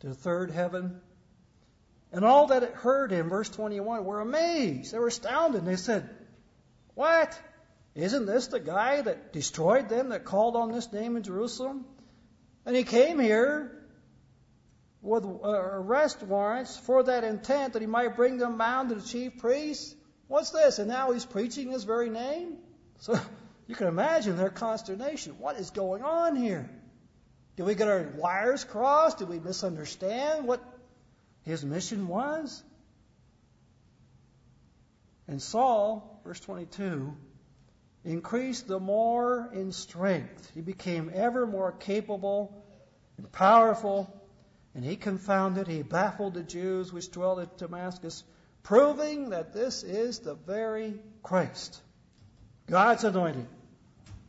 to the third heaven. And all that heard him, verse 21, were amazed. They were astounded. They said, What? Isn't this the guy that destroyed them, that called on this name in Jerusalem? And he came here with uh, arrest warrants for that intent that he might bring them bound to the chief priests. What's this? And now he's preaching his very name? So you can imagine their consternation. What is going on here? Did we get our wires crossed? Did we misunderstand what his mission was? And Saul, verse 22, increased the more in strength. He became ever more capable and powerful, and he confounded, he baffled the Jews which dwelt at Damascus, proving that this is the very Christ, God's anointed,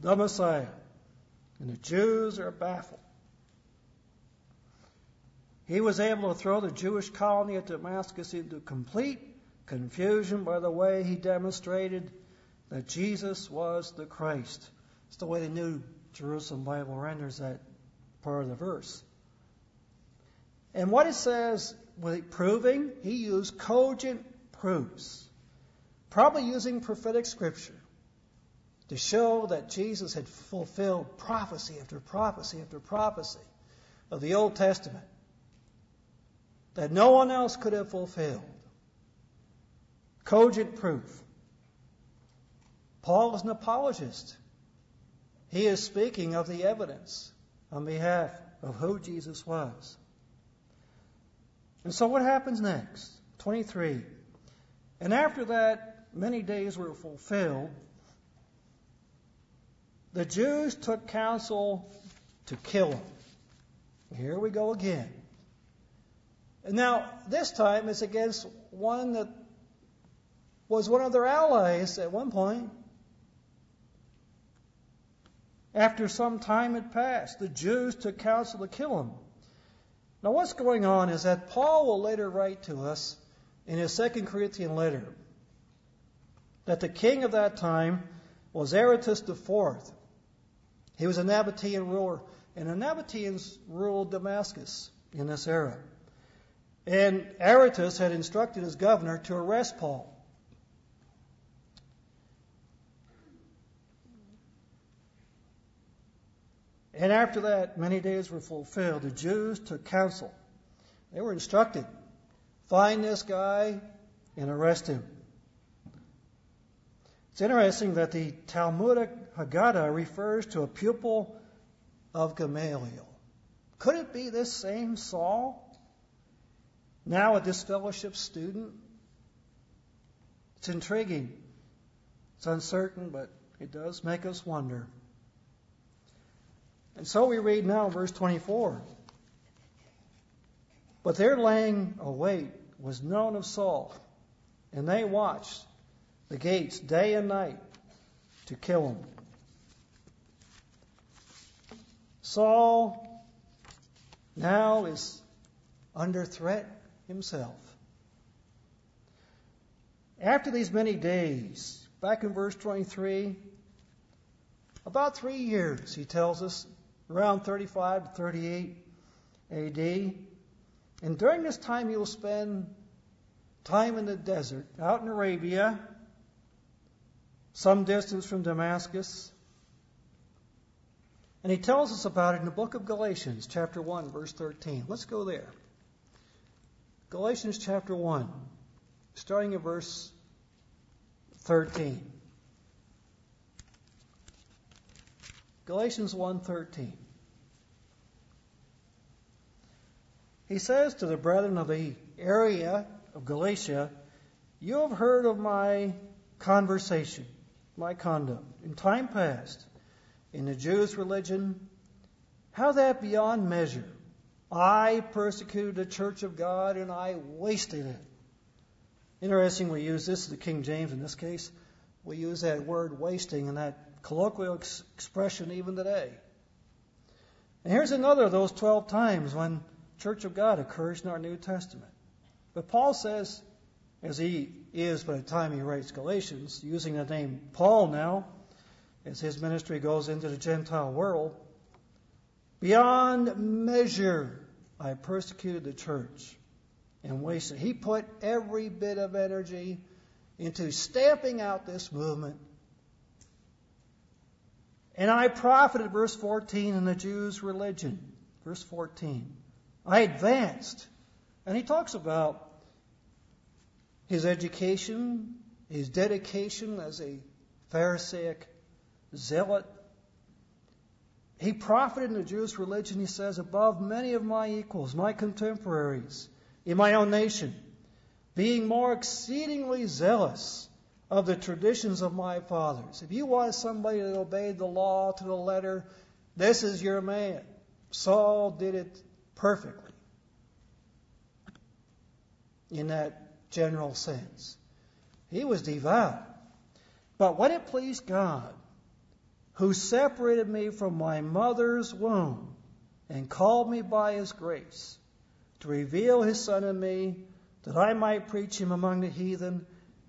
the Messiah. And the Jews are baffled. He was able to throw the Jewish colony at Damascus into complete confusion by the way he demonstrated that Jesus was the Christ. It's the way the New Jerusalem Bible renders that part of the verse. And what it says, with proving, he used cogent proofs, probably using prophetic scripture to show that Jesus had fulfilled prophecy after prophecy after prophecy of the Old Testament that no one else could have fulfilled. Cogent proof. Paul is an apologist. He is speaking of the evidence on behalf of who Jesus was. And so what happens next? 23. And after that, many days were fulfilled. The Jews took counsel to kill him. Here we go again. Now, this time it's against one that was one of their allies at one point. After some time had passed, the Jews took counsel to kill him. Now, what's going on is that Paul will later write to us in his Second Corinthian letter that the king of that time was Aretas IV. He was a Nabatean ruler, and the Nabateans ruled Damascus in this era. And Aretas had instructed his governor to arrest Paul. And after that, many days were fulfilled. The Jews took counsel. They were instructed find this guy and arrest him. It's interesting that the Talmudic Haggadah refers to a pupil of Gamaliel. Could it be this same Saul? Now a disfellowship student? It's intriguing. It's uncertain, but it does make us wonder. And so we read now, verse 24. But their laying await was known of Saul, and they watched the gates day and night to kill him. Saul now is under threat himself. After these many days, back in verse 23, about three years, he tells us, around 35 to 38 AD. And during this time, he will spend time in the desert, out in Arabia, some distance from Damascus. And he tells us about it in the book of Galatians, chapter 1, verse 13. Let's go there. Galatians chapter 1, starting at verse 13. Galatians 1:13. He says to the brethren of the area of Galatia, You have heard of my conversation, my conduct, in time past, in the Jews' religion, how that beyond measure I persecuted the church of God and I wasted it. Interesting, we use this, the King James in this case, we use that word wasting in that colloquial ex- expression even today. And here's another of those 12 times when Church of God occurs in our New Testament. But Paul says, as he is by the time he writes Galatians, using the name Paul now, as his ministry goes into the Gentile world, beyond measure I persecuted the church and wasted. He put every bit of energy into stamping out this movement. And I profited, verse 14, in the Jews' religion. Verse 14. I advanced. And he talks about his education, his dedication as a Pharisaic zealot. He profited in the Jewish religion, he says, above many of my equals, my contemporaries in my own nation, being more exceedingly zealous of the traditions of my fathers. If you want somebody that obeyed the law to the letter, this is your man. Saul did it perfectly in that general sense. He was devout. But when it pleased God, who separated me from my mother's womb and called me by his grace, to reveal his Son in me, that I might preach him among the heathen,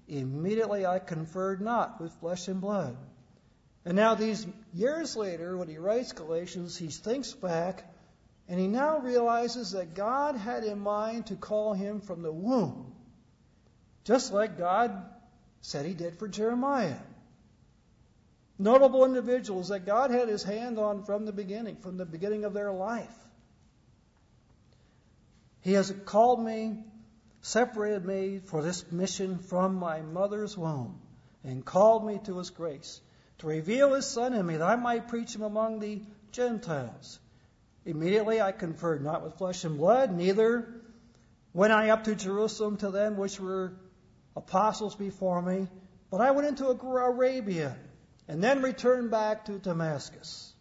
immediately I conferred not with flesh and blood. And now, these years later, when he writes Galatians, he thinks back and he now realizes that God had in mind to call him from the womb, just like God said he did for Jeremiah. Notable individuals that God had his hand on from the beginning, from the beginning of their life. He has called me, separated me for this mission from my mother's womb, and called me to his grace, to reveal his Son in me, that I might preach him among the Gentiles. Immediately I conferred not with flesh and blood, neither went I up to Jerusalem to them which were apostles before me, but I went into Arabia, and then returned back to Damascus.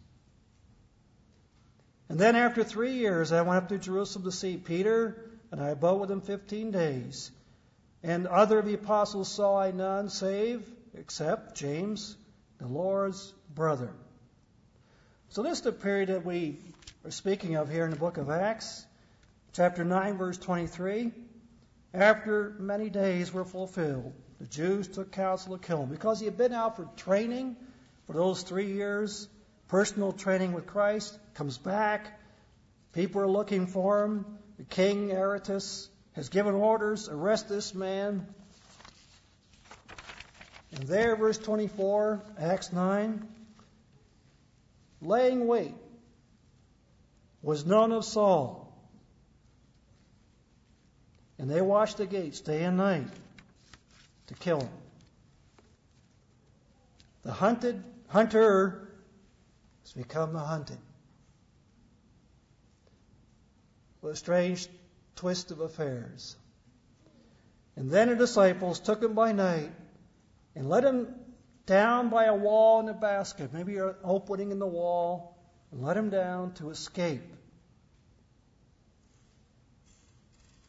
And then after three years, I went up to Jerusalem to see Peter, and I abode with him fifteen days. And other of the apostles saw I none save, except James, the Lord's brother. So this is the period that we are speaking of here in the book of Acts, chapter 9, verse 23. After many days were fulfilled, the Jews took counsel to kill him because he had been out for training for those three years personal training with Christ, comes back. People are looking for him. The king, Aretas, has given orders arrest this man. And there, verse 24, Acts 9, laying wait was known of Saul. And they watched the gates day and night to kill him. The hunted hunter has become the hunted. What a strange twist of affairs. And then the disciples took him by night and led him down by a wall in a basket, maybe an opening in the wall, and let him down to escape.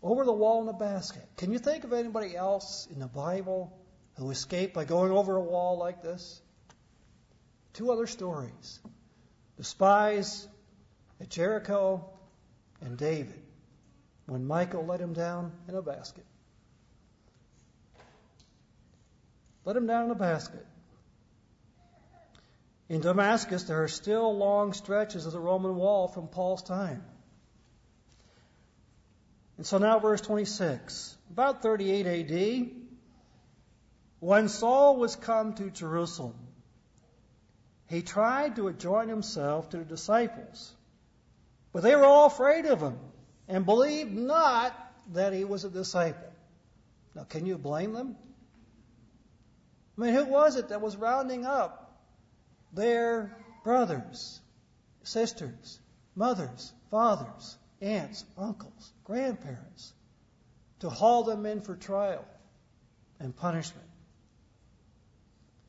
Over the wall in a basket. Can you think of anybody else in the Bible who escaped by going over a wall like this? Two other stories the spies at Jericho and David when Michal let him down in a basket. Let him down in a basket. In Damascus, there are still long stretches of the Roman wall from Paul's time. And so now, verse 26. About 38 AD, when Saul was come to Jerusalem, he tried to join himself to the disciples, but they were all afraid of him and believed not that he was a disciple. Now, can you blame them? I mean, who was it that was rounding up their brothers, sisters, mothers, fathers, aunts, uncles, grandparents to haul them in for trial and punishment?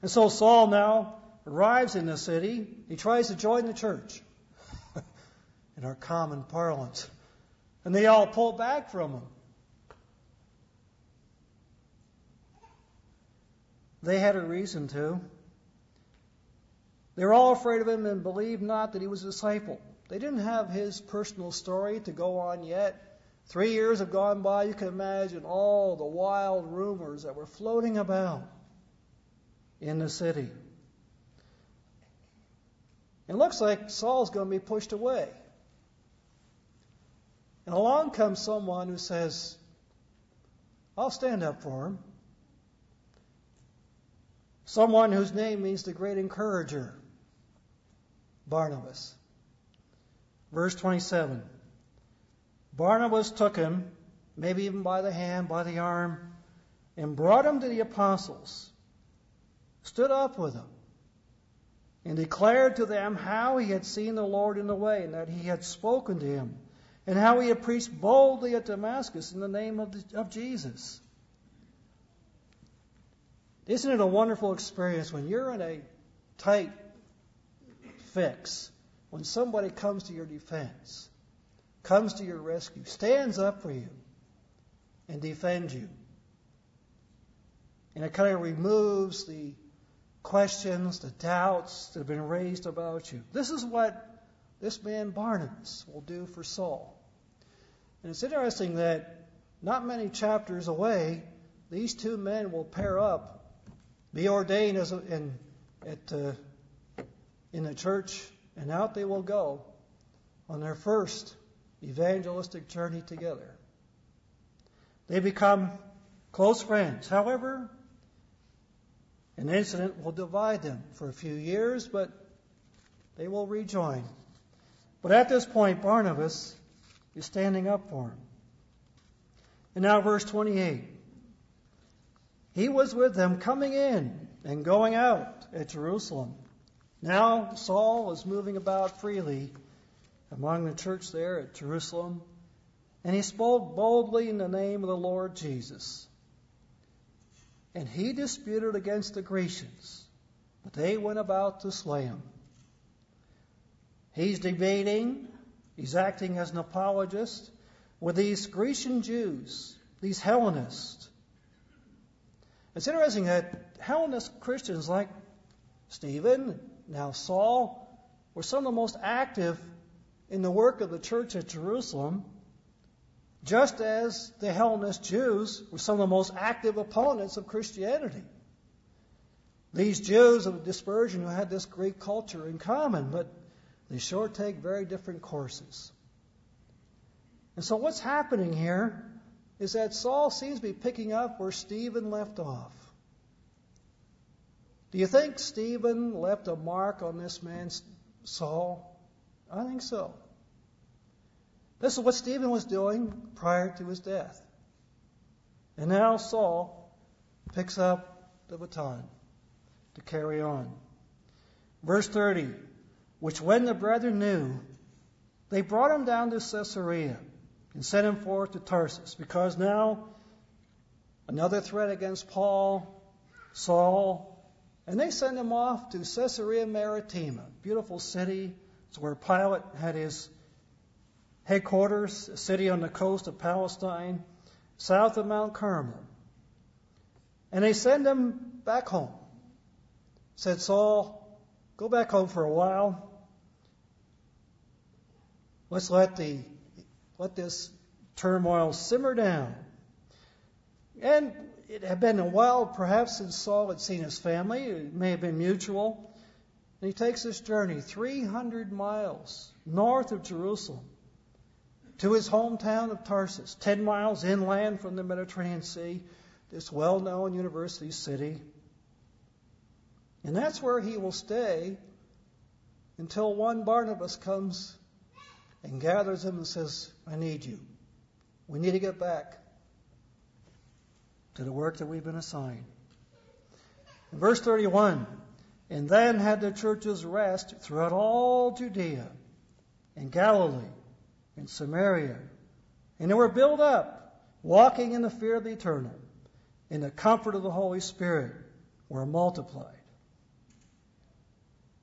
And so Saul now arrives in the city. He tries to join the church in our common parlance. And they all pull back from him. They had a reason to. They were all afraid of him and believed not that he was a disciple. They didn't have his personal story to go on yet. Three years have gone by. You can imagine all the wild rumors that were floating about in the city. It looks like Saul's going to be pushed away. And along comes someone who says, I'll stand up for him. Someone whose name means the great encourager, Barnabas. Verse 27 Barnabas took him, maybe even by the hand, by the arm, and brought him to the apostles, stood up with them, and declared to them how he had seen the Lord in the way, and that he had spoken to him and how he had preached boldly at Damascus in the name of, the, of Jesus. Isn't it a wonderful experience when you're in a tight fix, when somebody comes to your defense, comes to your rescue, stands up for you, and defends you? And it kind of removes the questions, the doubts that have been raised about you. This is what this man Barnabas will do for Saul. And it's interesting that not many chapters away, these two men will pair up, be ordained as a, in, at, uh, in the church, and out they will go on their first evangelistic journey together. They become close friends. However, an incident will divide them for a few years, but they will rejoin. But at this point, Barnabas is standing up for him. And now, verse 28. He was with them coming in and going out at Jerusalem. Now, Saul was moving about freely among the church there at Jerusalem, and he spoke boldly in the name of the Lord Jesus. And he disputed against the Grecians, but they went about to slay him. He's debating, he's acting as an apologist with these Grecian Jews, these Hellenists. It's interesting that Hellenist Christians like Stephen, now Saul, were some of the most active in the work of the church at Jerusalem, just as the Hellenist Jews were some of the most active opponents of Christianity. These Jews of dispersion who had this Greek culture in common, but they sure take very different courses. And so what's happening here is that Saul seems to be picking up where Stephen left off. Do you think Stephen left a mark on this man, Saul? I think so. This is what Stephen was doing prior to his death. And now Saul picks up the baton to carry on. Verse 30 which when the brethren knew, they brought him down to Caesarea and sent him forth to Tarsus, because now another threat against Paul, Saul, And they send him off to Caesarea Maritima, beautiful city. It's where Pilate had his headquarters, a city on the coast of Palestine, south of Mount Carmel. And they send him back home. Said, Saul, go back home for a while. Let's let the let this turmoil simmer down. And it had been a while, perhaps, since Saul had seen his family. It may have been mutual. And he takes this journey 300 miles north of Jerusalem to his hometown of Tarsus, 10 miles inland from the Mediterranean Sea, this well known university city. And that's where he will stay until one Barnabas comes and gathers him and says, I need you. We need to get back to the work that we've been assigned. In verse 31, and then had the churches rest throughout all Judea and Galilee and Samaria. And they were built up, walking in the fear of the eternal, in the comfort of the Holy Spirit, were multiplied.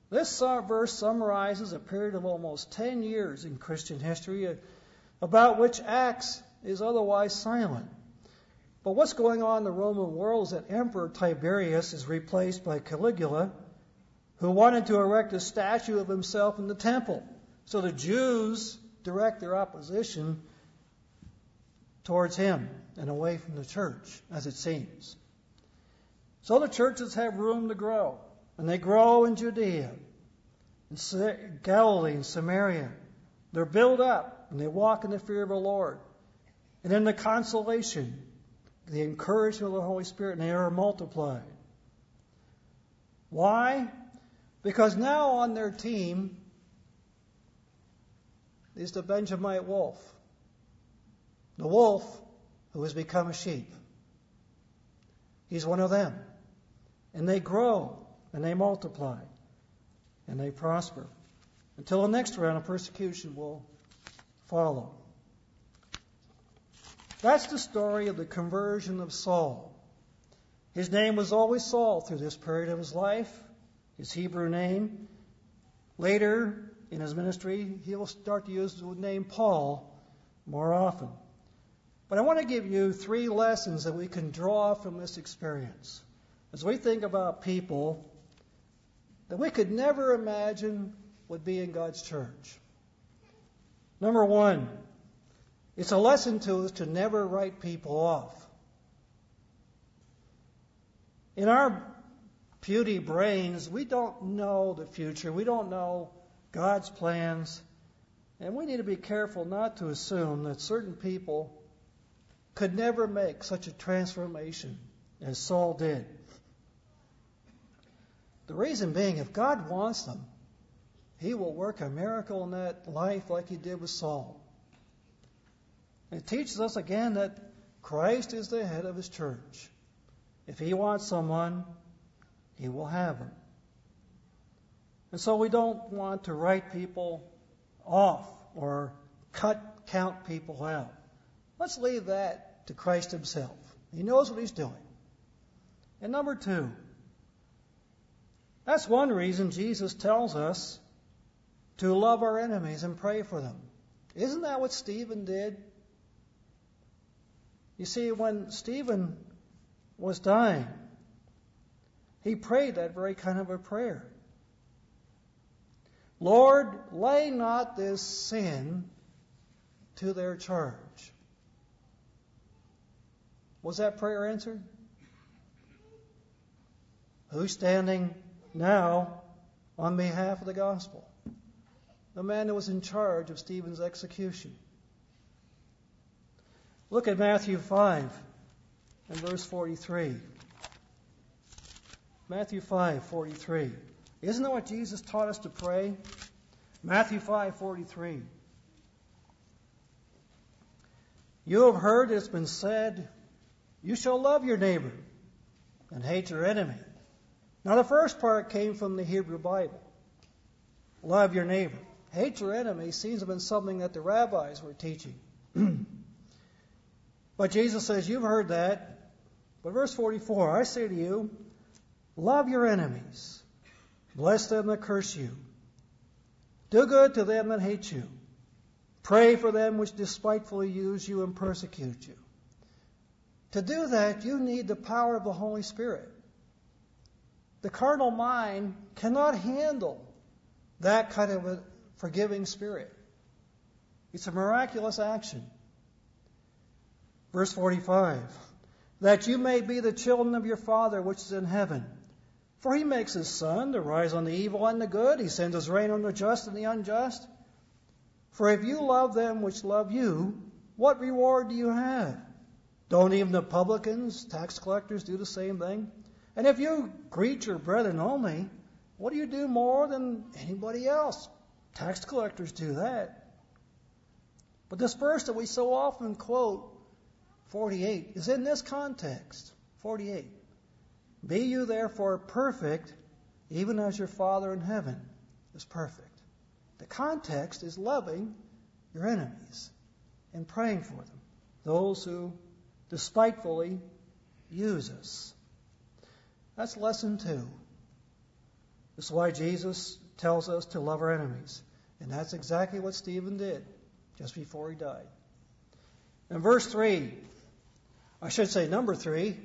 This uh, verse summarizes a period of almost 10 years in Christian history, uh, about which Acts is otherwise silent. But what's going on in the Roman world is that Emperor Tiberius is replaced by Caligula, who wanted to erect a statue of himself in the temple. So the Jews direct their opposition towards him and away from the church, as it seems. So the churches have room to grow, and they grow in Judea, in Galilee, and Samaria. They're built up, and they walk in the fear of the Lord. And in the consolation the encouragement of the Holy Spirit, and they are multiplied. Why? Because now on their team is the Benjamite wolf. The wolf who has become a sheep. He's one of them. And they grow and they multiply and they prosper until the next round of persecution will follow. That's the story of the conversion of Saul. His name was always Saul through this period of his life, his Hebrew name. Later in his ministry, he will start to use the name Paul more often. But I want to give you three lessons that we can draw from this experience. As we think about people that we could never imagine would be in God's church. Number one, it's a lesson to us to never write people off. In our puny brains, we don't know the future. We don't know God's plans. And we need to be careful not to assume that certain people could never make such a transformation as Saul did. The reason being, if God wants them, He will work a miracle in that life like He did with Saul. It teaches us again that Christ is the head of his church. If he wants someone, he will have them. And so we don't want to write people off or cut count people out. Let's leave that to Christ himself. He knows what he's doing. And number two, that's one reason Jesus tells us to love our enemies and pray for them. Isn't that what Stephen did? You see, when Stephen was dying, he prayed that very kind of a prayer. Lord, lay not this sin to their charge. Was that prayer answered? Who's standing now on behalf of the gospel? The man who was in charge of Stephen's execution. Look at Matthew 5 and verse 43. Matthew 5, 43. Isn't that what Jesus taught us to pray? Matthew 5, 43. You have heard it's been said, You shall love your neighbor and hate your enemy. Now, the first part came from the Hebrew Bible. Love your neighbor. Hate your enemy seems to have been something that the rabbis were teaching. But Jesus says, You've heard that. But verse 44 I say to you, Love your enemies. Bless them that curse you. Do good to them that hate you. Pray for them which despitefully use you and persecute you. To do that, you need the power of the Holy Spirit. The carnal mind cannot handle that kind of a forgiving spirit. It's a miraculous action. Verse 45 That you may be the children of your Father which is in heaven. For he makes his sun to rise on the evil and the good, he sends his rain on the just and the unjust. For if you love them which love you, what reward do you have? Don't even the publicans, tax collectors do the same thing? And if you greet your brethren only, what do you do more than anybody else? Tax collectors do that. But this verse that we so often quote, 48, is in this context. 48. Be you therefore perfect, even as your Father in heaven is perfect. The context is loving your enemies and praying for them, those who despitefully use us. That's lesson two. This is why Jesus tells us to love our enemies. And that's exactly what Stephen did just before he died. In verse 3, I should say number three,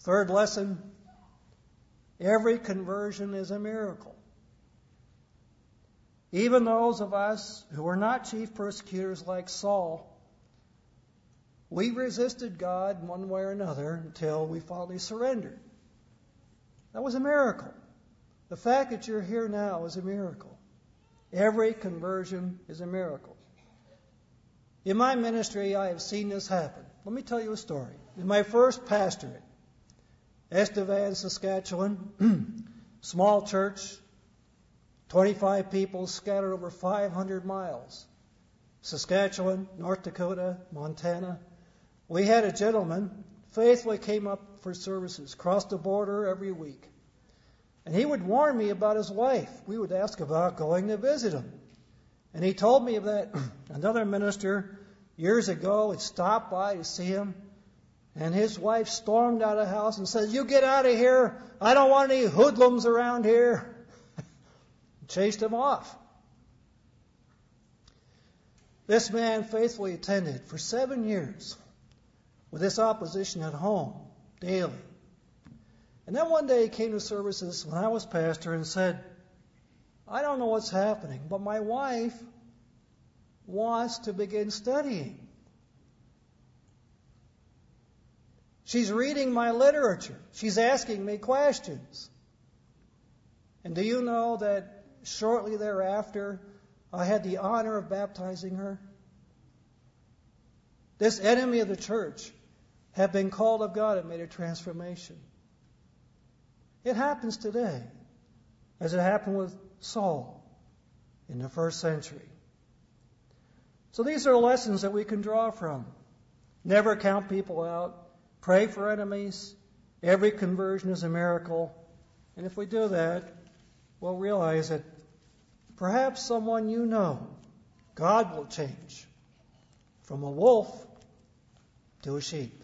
third lesson every conversion is a miracle. Even those of us who were not chief persecutors like Saul, we resisted God one way or another until we finally surrendered. That was a miracle. The fact that you're here now is a miracle. Every conversion is a miracle. In my ministry, I have seen this happen. Let me tell you a story. In my first pastorate, Estevan, Saskatchewan, small church, 25 people scattered over 500 miles. Saskatchewan, North Dakota, Montana. We had a gentleman faithfully came up for services, crossed the border every week. And he would warn me about his wife. We would ask about going to visit him. And he told me that another minister years ago had stopped by to see him. And his wife stormed out of the house and said, You get out of here. I don't want any hoodlums around here chased him off. This man faithfully attended for seven years with this opposition at home daily. And then one day he came to services when I was pastor and said, I don't know what's happening, but my wife wants to begin studying. She's reading my literature. She's asking me questions. And do you know that shortly thereafter, I had the honor of baptizing her. This enemy of the church had been called of God and made a transformation. It happens today, as it happened with Saul in the first century. So these are lessons that we can draw from. Never count people out. Pray for enemies. Every conversion is a miracle. And if we do that, we'll realize that perhaps someone you know, God will change from a wolf to a sheep.